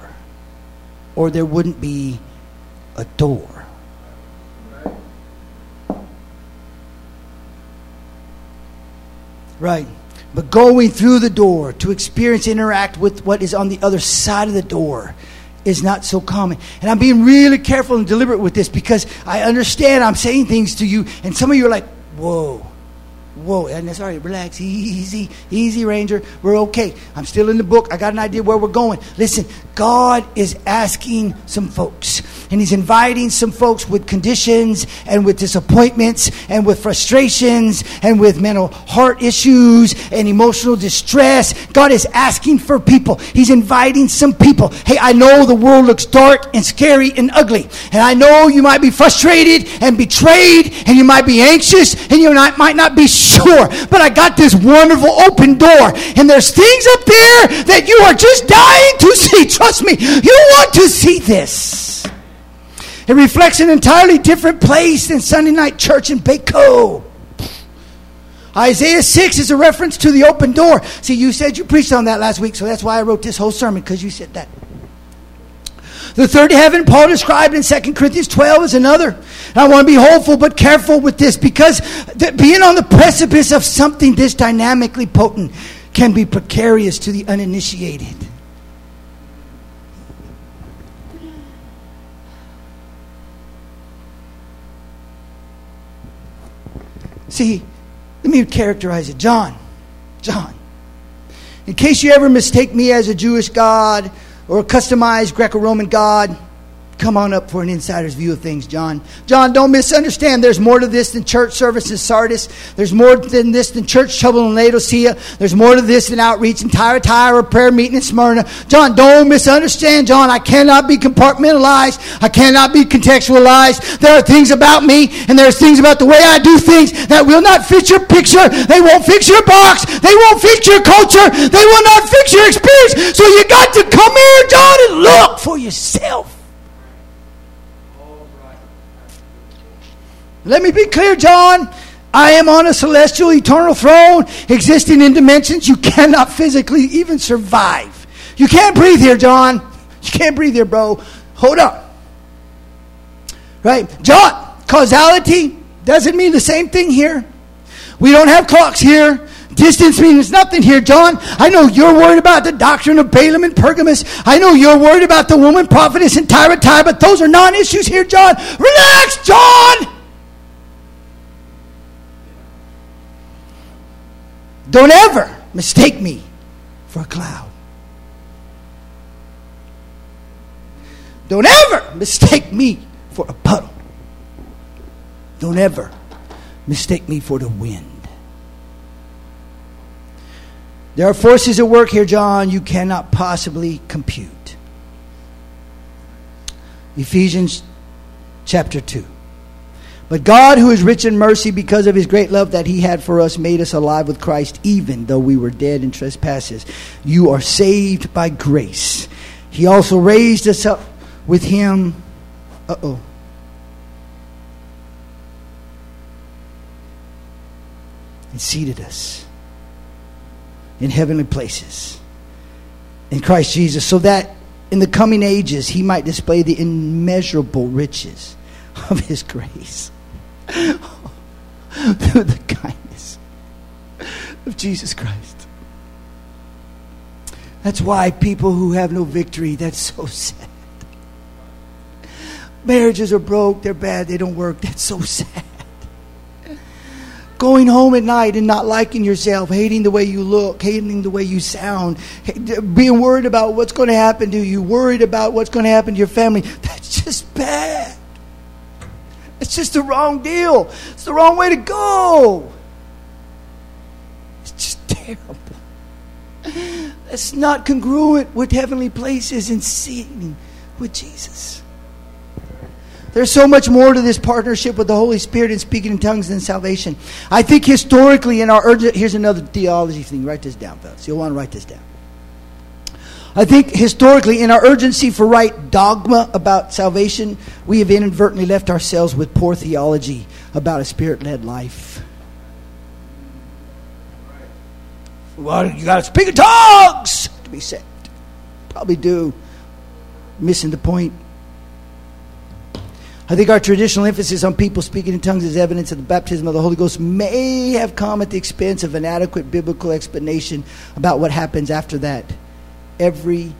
or there wouldn't be a door. Right. But going through the door to experience, interact with what is on the other side of the door is not so common. And I'm being really careful and deliberate with this because I understand I'm saying things to you, and some of you are like, whoa. Whoa, and that's all right. Relax. Easy, easy, Ranger. We're okay. I'm still in the book. I got an idea where we're going. Listen, God is asking some folks, and He's inviting some folks with conditions and with disappointments and with frustrations and with mental heart issues and emotional distress. God is asking for people. He's inviting some people. Hey, I know the world looks dark and scary and ugly, and I know you might be frustrated and betrayed, and you might be anxious, and you might not be sure, but I got this wonderful open door, and there's things up there that you are just dying to see. Trust me, you want to see this. It reflects an entirely different place than Sunday night church in Baco. Isaiah 6 is a reference to the open door. See, you said you preached on that last week, so that's why I wrote this whole sermon, because you said that. The third heaven, Paul described in 2 Corinthians 12, is another. I want to be hopeful but careful with this because being on the precipice of something this dynamically potent can be precarious to the uninitiated. See, let me characterize it. John John, in case you ever mistake me as a Jewish God or a customized Greco Roman God, Come on up for an insider's view of things, John. John, don't misunderstand. There's more to this than church service in Sardis. There's more than this than church trouble in Laodicea. There's more to this than outreach in Thyatira prayer meeting in Smyrna. John, don't misunderstand, John. I cannot be compartmentalized. I cannot be contextualized. There are things about me and there's things about the way I do things that will not fit your picture. They won't fix your box. They won't fix your culture. They will not fix your experience. So you got to come here, John, and look for yourself. Let me be clear, John. I am on a celestial, eternal throne, existing in dimensions you cannot physically even survive. You can't breathe here, John. You can't breathe here, bro. Hold up. Right? John, causality doesn't mean the same thing here. We don't have clocks here. Distance means nothing here, John. I know you're worried about the doctrine of Balaam and Pergamus. I know you're worried about the woman prophetess in Thyatira, but those are non issues here, John. Relax, John. Don't ever mistake me for a cloud. Don't ever mistake me for a puddle. Don't ever mistake me for the wind. There are forces at work here, John, you cannot possibly compute. Ephesians chapter 2. But God, who is rich in mercy because of his great love that he had for us, made us alive with Christ, even though we were dead in trespasses. You are saved by grace. He also raised us up with him. Uh oh. And seated us in heavenly places in Christ Jesus, so that in the coming ages he might display the immeasurable riches of his grace through the kindness of Jesus Christ. That's why people who have no victory, that's so sad. Marriages are broke, they're bad, they don't work. That's so sad. Going home at night and not liking yourself, hating the way you look, hating the way you sound, being worried about what's going to happen to you, worried about what's going to happen to your family. That's just bad. It's just the wrong deal. It's the wrong way to go. It's just terrible. That's not congruent with heavenly places and seeing with Jesus. There's so much more to this partnership with the Holy Spirit and speaking in tongues than salvation. I think historically in our urgent, here's another theology thing. Write this down, fellas. You'll want to write this down. I think historically, in our urgency for right dogma about salvation, we have inadvertently left ourselves with poor theology about a spirit led life. Well, you got to speak in tongues to be saved. Probably do. Missing the point. I think our traditional emphasis on people speaking in tongues as evidence of the baptism of the Holy Ghost may have come at the expense of an adequate biblical explanation about what happens after that every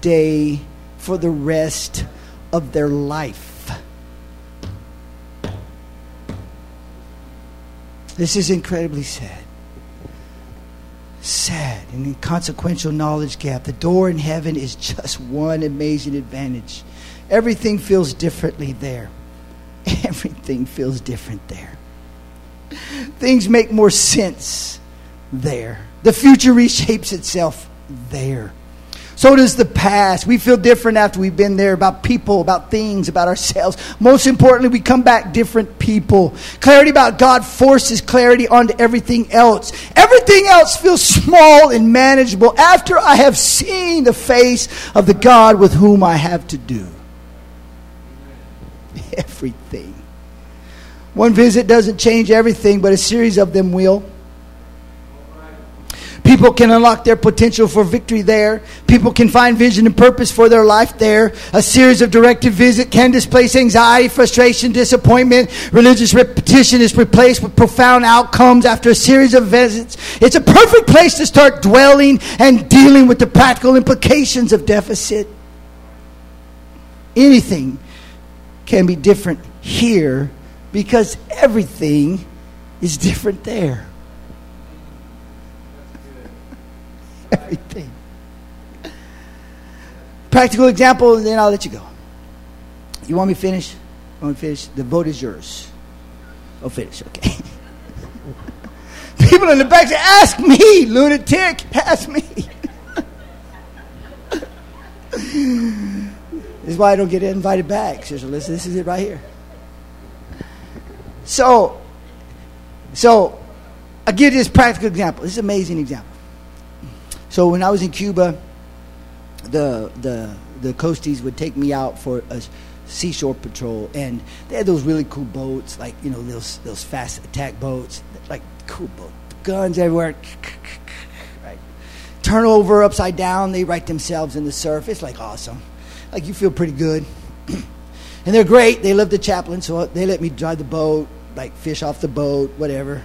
day for the rest of their life. This is incredibly sad. Sad and inconsequential knowledge gap. The door in heaven is just one amazing advantage. Everything feels differently there. Everything feels different there. Things make more sense there. The future reshapes itself there. So does the past. We feel different after we've been there about people, about things, about ourselves. Most importantly, we come back different people. Clarity about God forces clarity onto everything else. Everything else feels small and manageable after I have seen the face of the God with whom I have to do. Everything. One visit doesn't change everything, but a series of them will. People can unlock their potential for victory there. People can find vision and purpose for their life there. A series of directed visit can displace anxiety, frustration, disappointment. Religious repetition is replaced with profound outcomes after a series of visits. It's a perfect place to start dwelling and dealing with the practical implications of deficit. Anything can be different here because everything is different there. everything. Practical example, and then I'll let you go. You want me to finish? You want me to finish? The vote is yours. I'll finish, okay. People in the back say, ask me, lunatic, ask me. this is why I don't get invited back, Sister listen. This is it right here. So, so I'll give you this practical example. This is an amazing example. So when I was in Cuba, the the the coasties would take me out for a seashore patrol, and they had those really cool boats, like you know those those fast attack boats, like cool boat, guns everywhere. Right, turn over upside down. They right themselves in the surf. It's like awesome. Like you feel pretty good, and they're great. They love the chaplain, so they let me drive the boat, like fish off the boat, whatever.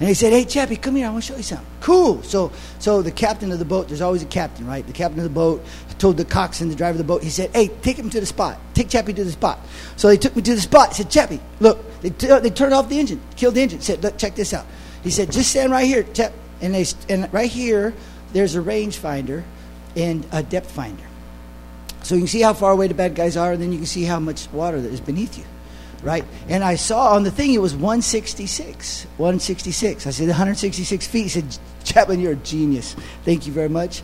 And he said, "Hey, Chappie, come here. I want to show you something." Cool. So, so the captain of the boat. There's always a captain, right? The captain of the boat told the coxswain, the driver of the boat. He said, "Hey, take him to the spot. Take Chappie to the spot." So they took me to the spot. He said, "Chappie, look." They, t- they turned off the engine, killed the engine. Said, "Look, check this out." He said, "Just stand right here, Chap." And they and right here, there's a range finder and a depth finder. So you can see how far away the bad guys are, and then you can see how much water that is beneath you right? And I saw on the thing it was 166. 166. I said 166 feet. He said, Chaplain, you're a genius. Thank you very much.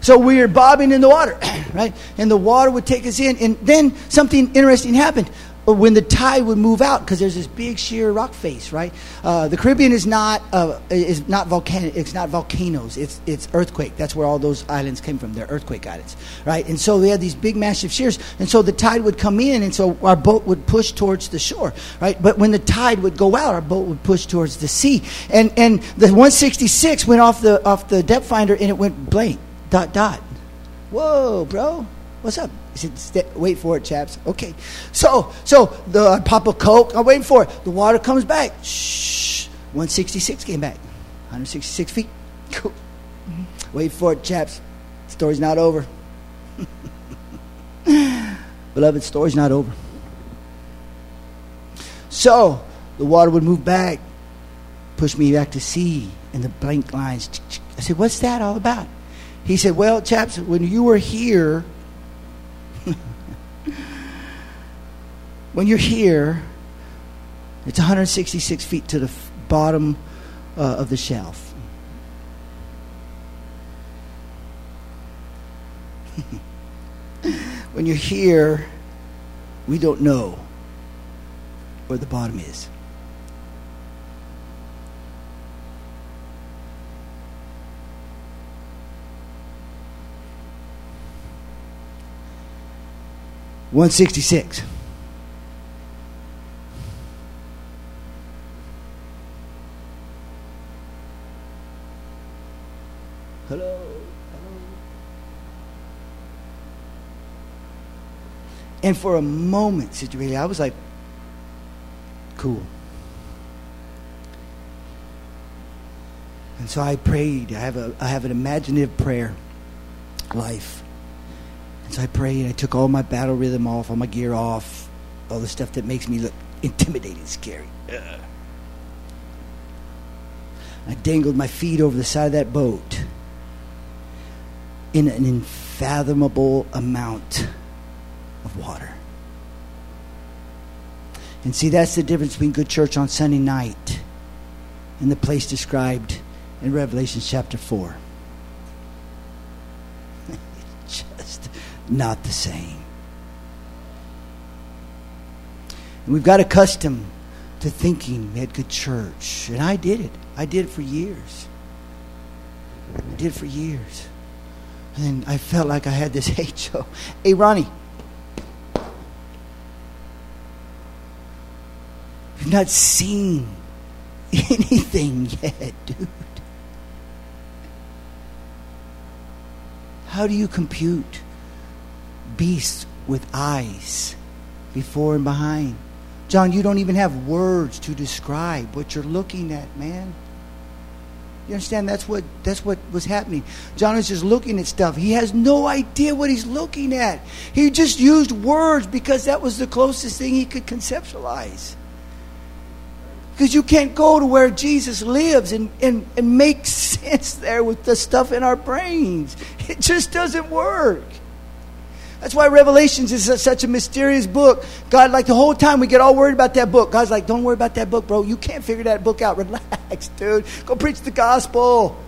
So we were bobbing in the water, right? And the water would take us in. And then something interesting happened when the tide would move out because there's this big sheer rock face, right? Uh, the Caribbean is not uh, is not volcanic. It's not volcanoes. It's it's earthquake. That's where all those islands came from. They're earthquake islands, right? And so we had these big massive shears, and so the tide would come in, and so our boat would push towards the shore, right? But when the tide would go out, our boat would push towards the sea, and and the 166 went off the off the depth finder, and it went blank dot dot. Whoa, bro, what's up? He said, wait for it, chaps. Okay. So, so the I pop a Coke. I'm waiting for it. The water comes back. Shh. 166 came back. 166 feet. Cool. Mm-hmm. Wait for it, chaps. Story's not over. Beloved, story's not over. So, the water would move back, push me back to sea, and the blank lines. I said, What's that all about? He said, Well, chaps, when you were here, when you're here, it's 166 feet to the bottom uh, of the shelf. when you're here, we don't know where the bottom is. One sixty six. And for a moment, Sister I was like, cool. And so I prayed. I have a I have an imaginative prayer life. And so I prayed. I took all my battle rhythm off, all my gear off, all the stuff that makes me look intimidating, scary. I dangled my feet over the side of that boat in an unfathomable amount of water. And see, that's the difference between good church on Sunday night and the place described in Revelation chapter 4. Just not the same. And we've got accustomed to thinking we had good church. And I did it. I did it for years. I did it for years. And I felt like I had this hate show. Hey, Ronnie. You've not seen anything yet, dude. How do you compute beasts with eyes before and behind? John, you don't even have words to describe what you're looking at, man. You understand? That's what that's what was happening. John is just looking at stuff. He has no idea what he's looking at. He just used words because that was the closest thing he could conceptualize. Because you can't go to where Jesus lives and, and, and make sense there with the stuff in our brains. It just doesn't work. That's why Revelations is such a mysterious book. God, like the whole time we get all worried about that book. God's like, don't worry about that book, bro. You can't figure that book out. Relax, dude. Go preach the gospel.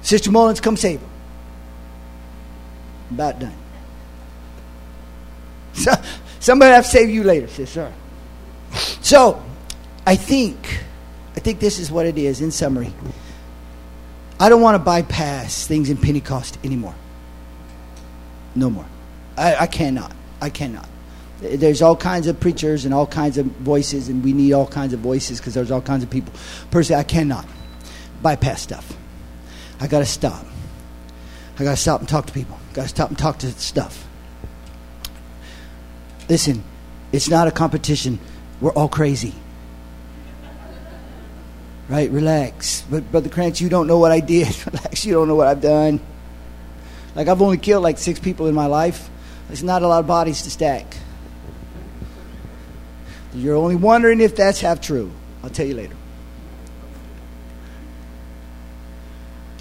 Sister Mullins, come save her. About done. So, somebody have to save you later, sister. So, I think, I think this is what it is in summary. I don't want to bypass things in Pentecost anymore. No more. I, I cannot. I cannot. There's all kinds of preachers and all kinds of voices, and we need all kinds of voices because there's all kinds of people. Personally, I cannot bypass stuff. I got to stop. I got to stop and talk to people. Got to stop and talk to stuff. Listen, it's not a competition. We're all crazy. Right? Relax. But Brother Krantz, you don't know what I did. Relax. You don't know what I've done. Like I've only killed like six people in my life. There's not a lot of bodies to stack. You're only wondering if that's half true. I'll tell you later.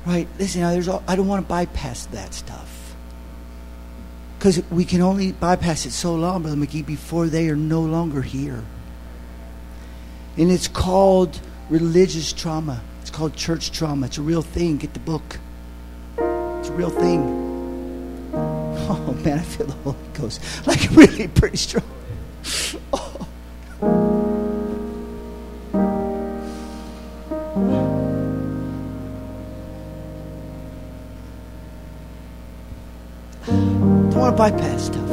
Right? Listen, there's all, I don't want to bypass that stuff. Because we can only bypass it so long, Brother McGee, before they are no longer here. And it's called religious trauma. It's called church trauma. It's a real thing. Get the book. It's a real thing. Oh man, I feel the Holy Ghost like really pretty strong. Bypass stuff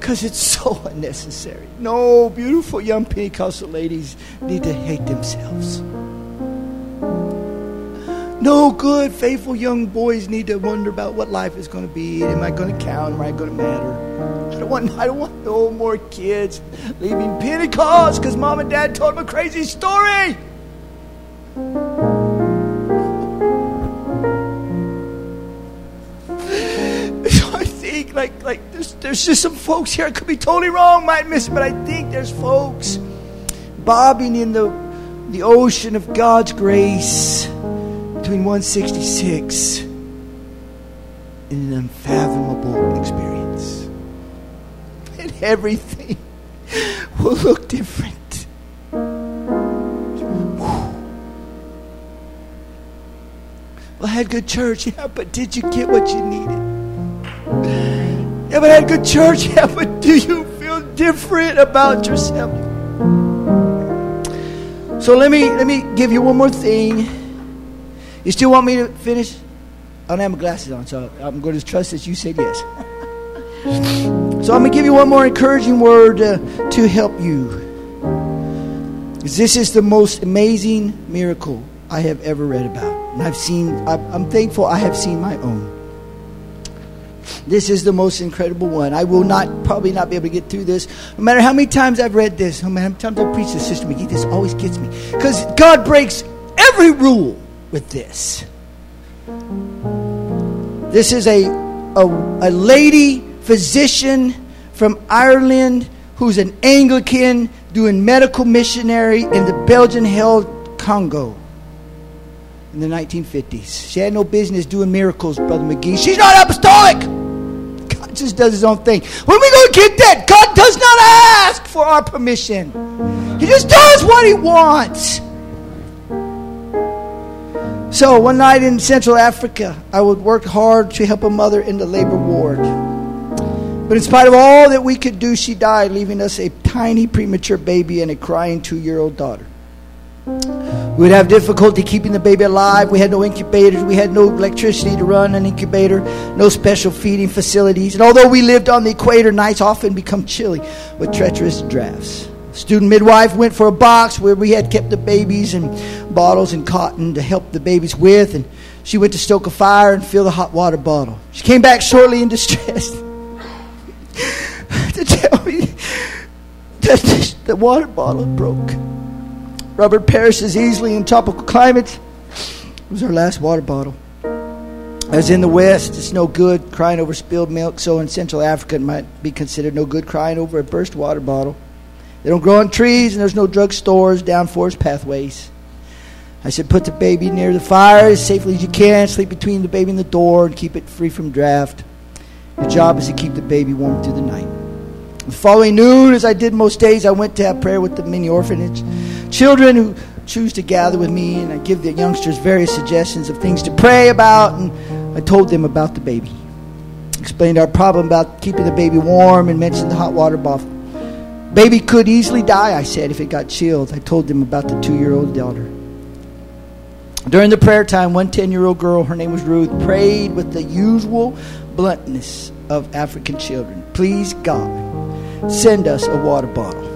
because it's so unnecessary. No beautiful young Pentecostal ladies need to hate themselves. No good, faithful young boys need to wonder about what life is going to be. Am I going to count? Am I going to matter? I don't want, I don't want no more kids leaving Pentecost because mom and dad told them a crazy story. There's, just some folks here. I could be totally wrong, might miss, but I think there's folks bobbing in the the ocean of God's grace between 166 and an unfathomable experience. And everything will look different. Well, I had good church, yeah, but did you get what you needed? Haven't had good church yet, but do you feel different about yourself? So let me let me give you one more thing. You still want me to finish? I don't have my glasses on, so I'm going to trust that you said yes. so I'm going to give you one more encouraging word uh, to help you. This is the most amazing miracle I have ever read about. And I've seen, I'm thankful I have seen my own. This is the most incredible one. I will not probably not be able to get through this. No matter how many times I've read this, no matter how many times I preach this, Sister McGee, this always gets me. Because God breaks every rule with this. This is a, a, a lady physician from Ireland who's an Anglican doing medical missionary in the Belgian held Congo in the 1950s. She had no business doing miracles, Brother McGee. She's not apostolic just does his own thing. When we go get that, God does not ask for our permission. He just does what he wants. So one night in Central Africa, I would work hard to help a mother in the labor ward. But in spite of all that we could do, she died, leaving us a tiny premature baby and a crying two year old daughter. We would have difficulty keeping the baby alive. We had no incubators. We had no electricity to run an incubator, no special feeding facilities. And although we lived on the equator, nights often become chilly with treacherous drafts. Student midwife went for a box where we had kept the babies and bottles and cotton to help the babies with. And she went to stoke a fire and fill the hot water bottle. She came back shortly in distress to tell me that the water bottle broke. Robert perishes easily in tropical climates. It was our last water bottle. As in the West, it's no good crying over spilled milk, so in Central Africa, it might be considered no good crying over a burst water bottle. They don't grow on trees, and there's no drug stores down forest pathways. I said, put the baby near the fire as safely as you can, sleep between the baby and the door, and keep it free from draft. Your job is to keep the baby warm through the night. The following noon, as I did most days, I went to have prayer with the mini orphanage children who choose to gather with me, and I give the youngsters various suggestions of things to pray about, and I told them about the baby. Explained our problem about keeping the baby warm and mentioned the hot water bottle. Baby could easily die, I said, if it got chilled. I told them about the two year old daughter. During the prayer time, one 10 year old girl, her name was Ruth, prayed with the usual bluntness of African children Please, God, send us a water bottle.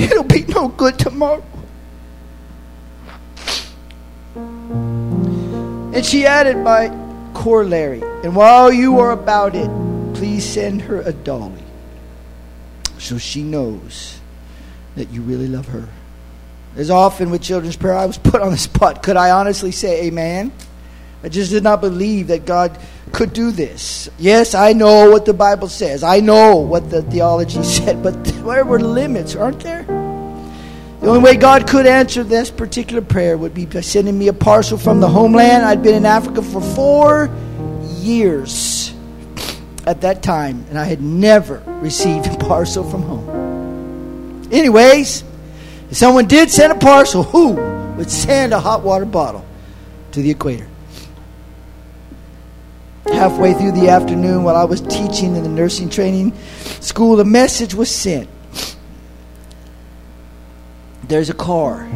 It'll be no good tomorrow. And she added my corollary, and while you are about it, please send her a dolly so she knows that you really love her. As often with children's prayer, I was put on the spot. Could I honestly say amen? I just did not believe that God could do this. Yes, I know what the Bible says. I know what the theology said, but there were limits, aren't there? The only way God could answer this particular prayer would be by sending me a parcel from the homeland. I'd been in Africa for four years at that time, and I had never received a parcel from home. Anyways, if someone did send a parcel, who would send a hot water bottle to the equator? Halfway through the afternoon, while I was teaching in the nursing training school, a message was sent there's a car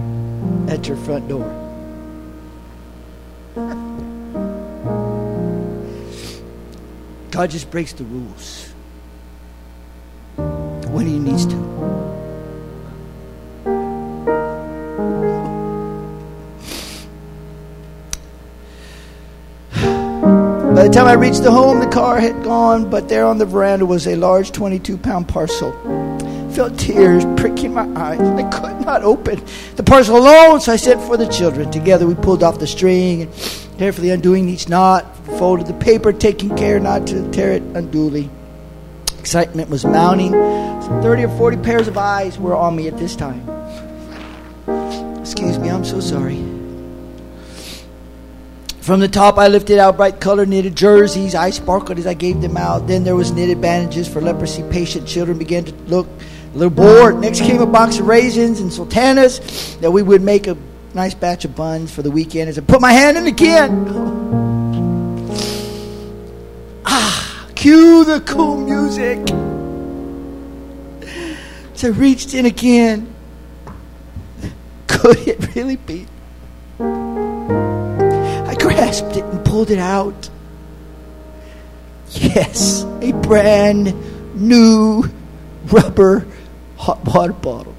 at your front door. God just breaks the rules when He needs to. Time I reached the home, the car had gone, but there on the veranda was a large 22 pound parcel felt tears pricking my eyes. I could not open the parcel alone, so I sent for the children. Together we pulled off the string and carefully undoing each knot, folded the paper, taking care not to tear it unduly. Excitement was mounting. Some 30 or 40 pairs of eyes were on me at this time. Excuse me, I'm so sorry. From the top, I lifted out bright colored knitted jerseys. I sparkled as I gave them out. Then there was knitted bandages for leprosy patient children. Began to look a little bored. Next came a box of raisins and sultanas that we would make a nice batch of buns for the weekend. As I put my hand in again, ah, cue the cool music. As I reached in again, could it really be? Grasped it and pulled it out. Yes, a brand new rubber hot water bottle.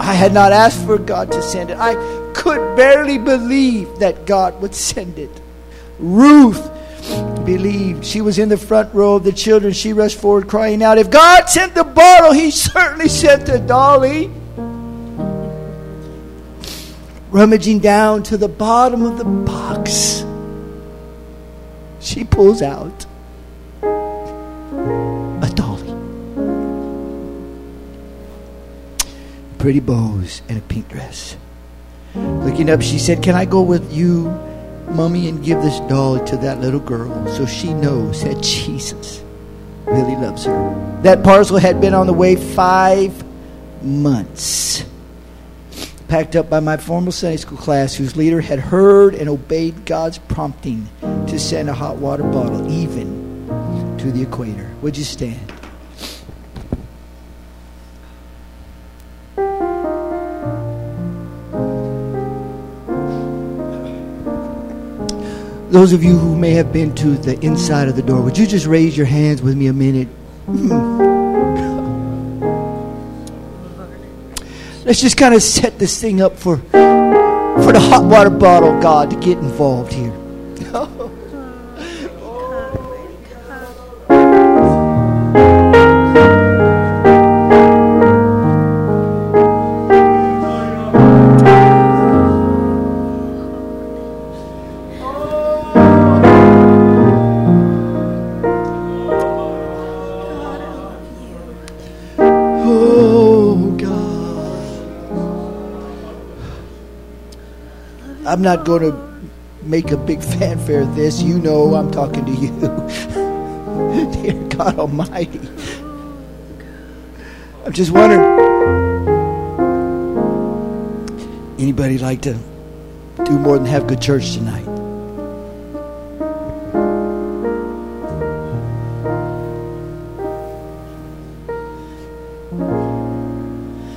I had not asked for God to send it. I could barely believe that God would send it. Ruth believed. She was in the front row of the children. She rushed forward, crying out, If God sent the bottle, He certainly sent the dolly. Rummaging down to the bottom of the box, she pulls out a dolly, pretty bows and a pink dress. Looking up, she said, Can I go with you, Mummy, and give this doll to that little girl so she knows that Jesus really loves her? That parcel had been on the way five months. Packed up by my formal Sunday school class, whose leader had heard and obeyed God's prompting to send a hot water bottle even to the equator. Would you stand? Those of you who may have been to the inside of the door, would you just raise your hands with me a minute? Let's just kind of set this thing up for for the hot water bottle God to get involved here. I'm not going to make a big fanfare of this. You know I'm talking to you. Dear God Almighty. I'm just wondering. Anybody like to do more than have good church tonight?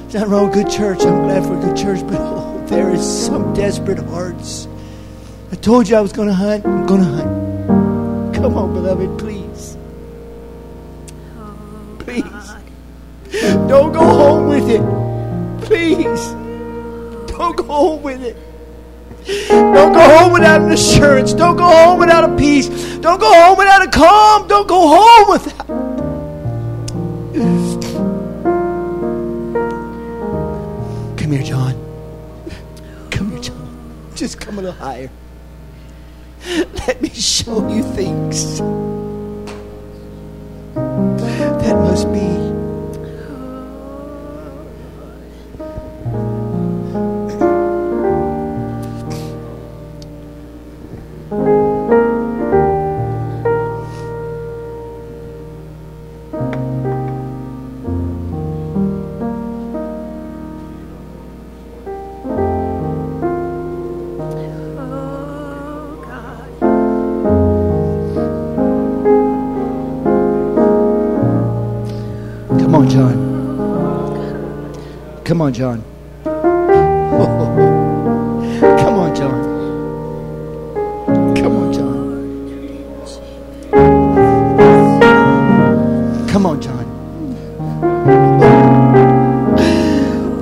There's nothing wrong with good church. I'm glad for a good church, but oh, there is some desperate hearts. I told you I was going to hunt. I'm going to hunt. Come on, beloved, please. Please. Don't go home with it. Please. Don't go home with it. Don't go home without an assurance. Don't go home without a peace. Don't go home without a calm. Don't go home without. Come here, John. Just come a little higher. Let me show you things that must be. Come on, John. Come on, John. Come on, John. Come on, John.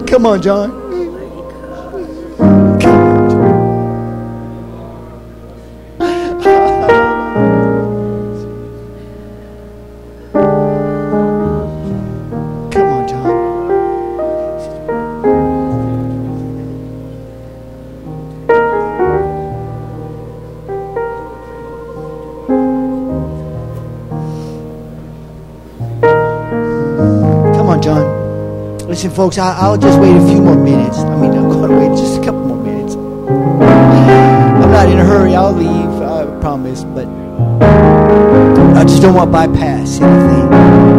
Come on, John. Folks, I, I'll just wait a few more minutes. I mean, I'm going to wait just a couple more minutes. I'm not in a hurry. I'll leave, I promise, but I just don't want to bypass anything.